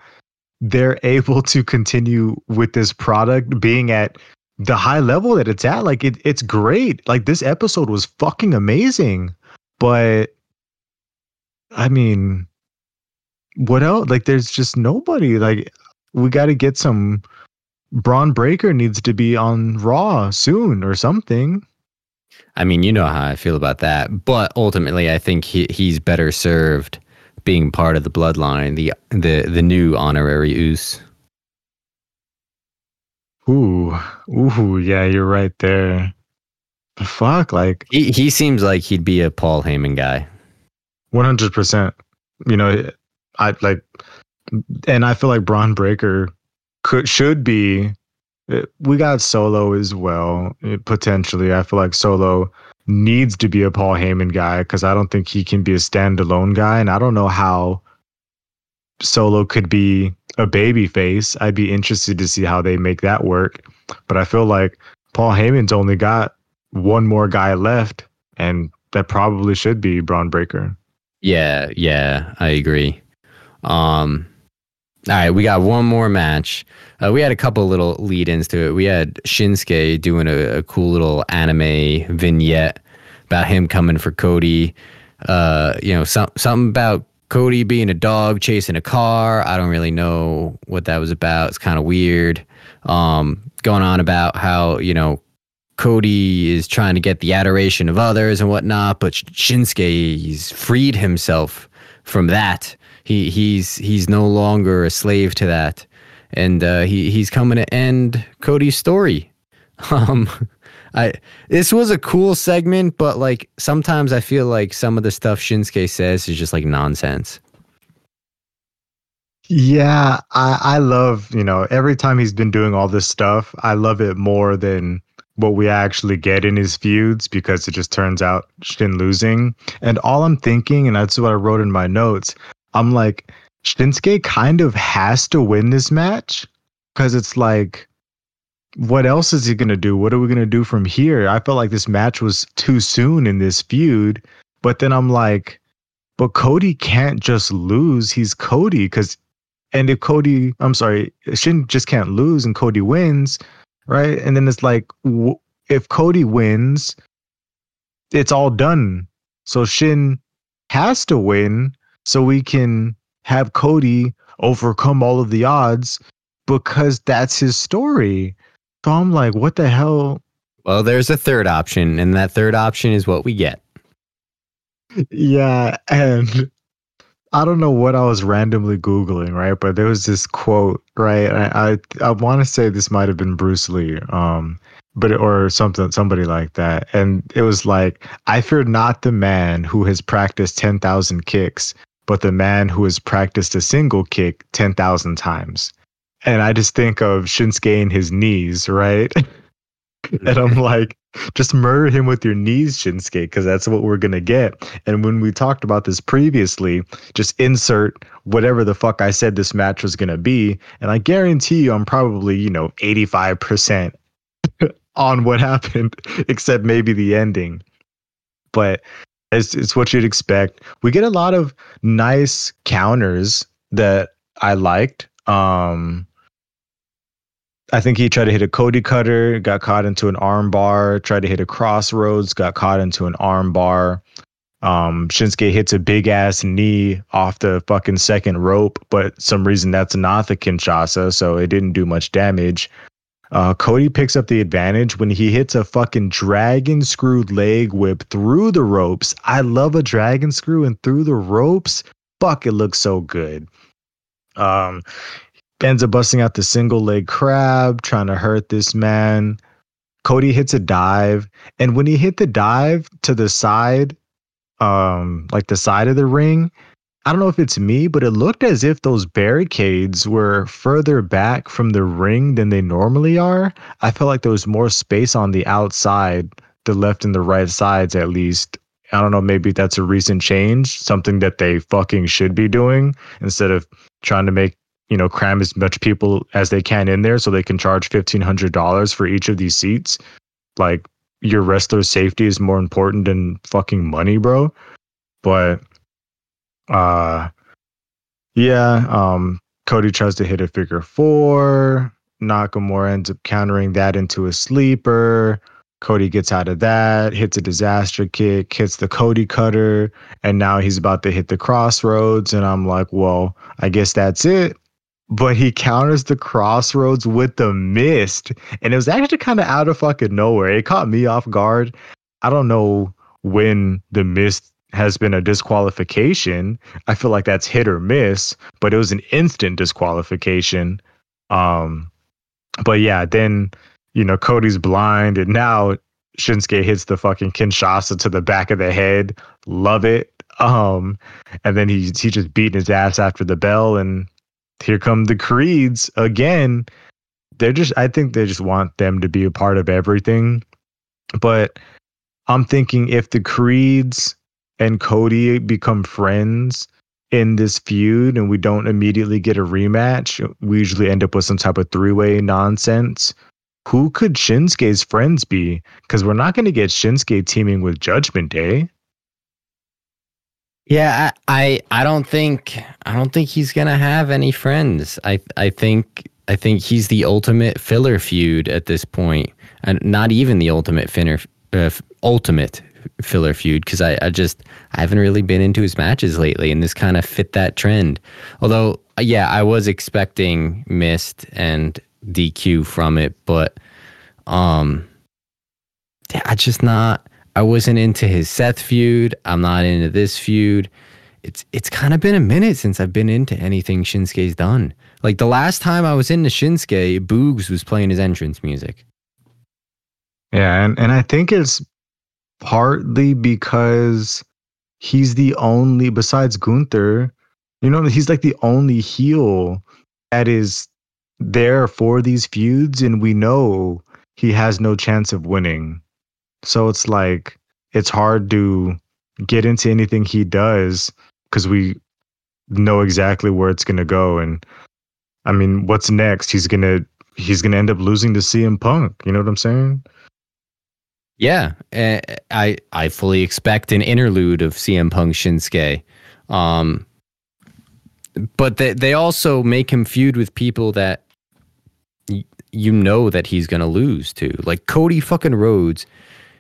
they're able to continue with this product being at the high level that it's at. Like it, it's great. Like this episode was fucking amazing. But I mean, what else? Like there's just nobody. Like we got to get some Bron Breakker needs to be on Raw soon or something. I mean, you know how I feel about that, but ultimately, I think he he's better served being part of the bloodline, the the the new honorary Uce. Ooh, ooh, yeah, you're right there. The fuck, like he he seems like he'd be a Paul Heyman guy. One hundred percent. You know, I like, and I feel like Bron Breakker could should be. Eh, we got Solo as well eh, potentially. I feel like Solo needs to be a Paul Heyman guy because I don't think he can be a standalone guy, and I don't know how Solo could be a baby face. I'd be interested to see how they make that work. But I feel like Paul Heyman's only got one more guy left, and that probably should be Bron Breakker. Yeah, yeah, I agree. Um, all right, we got one more match. Uh, we had a couple little lead ins to it. We had Shinsuke doing a, a, cool little anime vignette about him coming for Cody. Uh, you know, some, something about Cody being a dog chasing a car. I don't really know what that was about. It's kind of weird. Um, going on about how, you know, Cody is trying to get the adoration of others and whatnot, but Shinsuke, he's freed himself from that he he's he's no longer a slave to that, and uh, he he's coming to end Cody's story. Um, I this was a cool segment, but like sometimes I feel like some of the stuff Shinsuke says is just like nonsense. Yeah, I, I love, you know, every time he's been doing all this stuff, I love it more than what we actually get in his feuds because it just turns out Shin losing. And all I'm thinking, and that's what I wrote in my notes, I'm like, Shinsuke kind of has to win this match because it's like, what else is he going to do? What are we going to do from here? I felt like this match was too soon in this feud. But then I'm like, but Cody can't just lose. He's Cody because, and if Cody, I'm sorry, Shin just can't lose and Cody wins, right? And then it's like, if Cody wins, it's all done. So Shin has to win so we can have Cody overcome all of the odds because that's his story. So I'm like, what the hell? Well, there's a third option, and that third option is what we get. Yeah, and I don't know what I was randomly googling, right? But there was this quote, right? I I, I want to say this might have been Bruce Lee, um, but or something, somebody like that, and it was like, "I fear not the man who has practiced ten thousand kicks, but the man who has practiced a single kick 10,000 times. And I just think of Shinsuke and his knees, right? and I'm like, just murder him with your knees, Shinsuke, because that's what we're going to get. And when we talked about this previously, just insert whatever the fuck I said this match was going to be. And I guarantee you, I'm probably, you know, 85% on what happened, except maybe the ending. But it's, it's what you'd expect. We get a lot of nice counters that I liked. Um, I think he tried to hit a Cody cutter, got caught into an arm bar, tried to hit a crossroads, got caught into an arm bar. Um, Shinsuke hits a big ass knee off the fucking second rope, but some reason that's not the Kinshasa, so it didn't do much damage. Uh, Cody picks up the advantage when he hits a fucking dragon screwed leg whip through the ropes. I love a dragon screw and through the ropes. Fuck, it looks so good. Um, ends up busting out the single leg crab, trying to hurt this man. Cody hits a dive, and when he hit the dive to the side, um, like the side of the ring, I don't know if it's me, but it looked as if those barricades were further back from the ring than they normally are. I felt like there was more space on the outside, the left and the right sides at least. I don't know, maybe that's a recent change, something that they fucking should be doing instead of trying to make, you know, cram as much people as they can in there so they can charge $1,500 for each of these seats. Like, your wrestler's safety is more important than fucking money, bro. But uh yeah, um Cody tries to hit a figure four. Nakamura ends up countering that into a sleeper. Cody gets out of that, hits a disaster kick, hits the Cody cutter, and now he's about to hit the crossroads. And I'm like, well, I guess that's it. But he counters the crossroads with the mist. And it was actually kind of out of fucking nowhere. It caught me off guard. I don't know when the mist has been a disqualification. I feel like that's hit or miss, but it was an instant disqualification. Um, but yeah, then you know Cody's blind, and now Shinsuke hits the fucking Kinshasa to the back of the head. Love it. Um, and then he he just beating his ass after the bell, and here come the creeds again. They're just I think they just want them to be a part of everything. But I'm thinking if the creeds and Cody become friends in this feud and we don't immediately get a rematch, we usually end up with some type of three way nonsense. Who could Shinsuke's friends be? Because we're not going to get Shinsuke teaming with Judgment Day. Yeah, I, I I don't think I don't think he's gonna have any friends. I I think I think he's the ultimate filler feud at this point, and not even the ultimate filler uh, ultimate filler feud because I, I just I haven't really been into his matches lately, and this kind of fit that trend. Although, yeah, I was expecting mist and DQ from it, but um, I just not. I wasn't into his Seth feud. I'm not into this feud. It's it's kind of been a minute since I've been into anything Shinsuke's done. Like the last time I was into Shinsuke, Boogs was playing his entrance music. Yeah, and, and I think it's partly because he's the only besides Gunther, you know, he's like the only heel that is there for these feuds, and we know he has no chance of winning. So it's like it's hard to get into anything he does because we know exactly where it's gonna go. And I mean, what's next? He's gonna he's gonna end up losing to CM Punk. You know what I'm saying? Yeah, uh, I I fully expect an interlude of CM Punk Shinsuke. Um, but they they also make him feud with people that y- you know that he's gonna lose to. Like Cody fucking Rhodes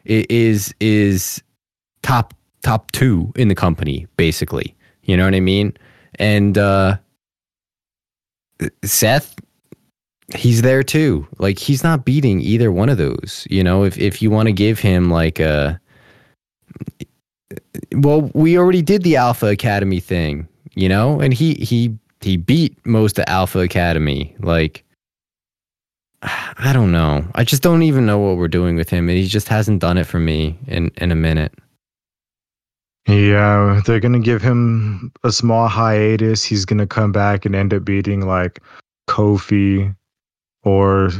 is is top top two in the company, basically. You know what I mean? And uh, Seth he's there too. Like he's not beating either one of those. You know, if if you want to give him like a well, we already did the Alpha Academy thing, you know, and he he he beat most of Alpha Academy. Like I don't know. I just don't even know what we're doing with him. And he just hasn't done it for me in in a minute. Yeah, they're gonna give him a small hiatus. He's gonna come back and end up beating like Kofi or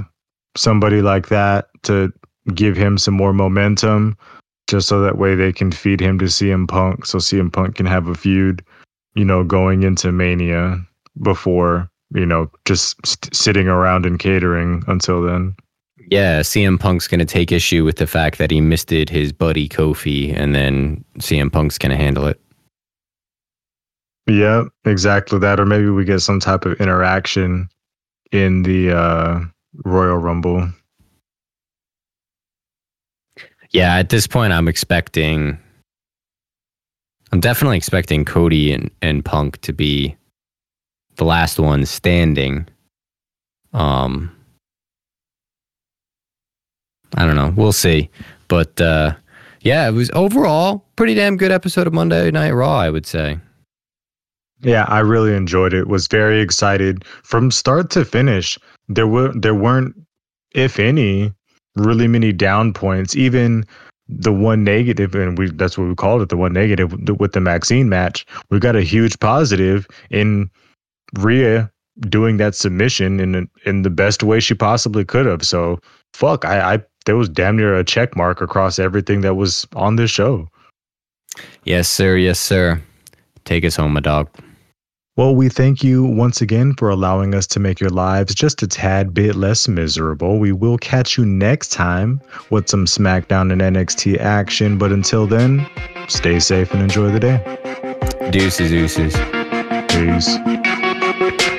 somebody like that to give him some more momentum, just so that way they can feed him to CM Punk, so CM Punk can have a feud, you know, going into Mania before you know just st- sitting around and catering until then. Yeah, CM Punk's going to take issue with the fact that he misted his buddy Kofi, and then CM Punk's going to handle it. Yeah, exactly that. Or maybe we get some type of interaction in the uh, Royal Rumble. Yeah, at this point, I'm expecting. I'm definitely expecting Cody and, and Punk to be the last one standing. Um, I don't know. We'll see. But uh, yeah, it was overall pretty damn good episode of Monday Night Raw, I would say. Yeah, I really enjoyed it. Was very excited from start to finish. There were there weren't, if any, really many down points. Even the one negative, and we that's what we called it, the one negative with the Maxxine match. We got a huge positive in Rhea doing that submission in in the best way she possibly could have. So fuck, I, I there was damn near a check mark across everything that was on this show. Yes, sir. Yes, sir. Take us home, my dog. Well, we thank you once again for allowing us to make your lives just a tad bit less miserable. We will catch you next time with some SmackDown and NXT action. But until then, stay safe and enjoy the day. Deuces, deuces. Peace.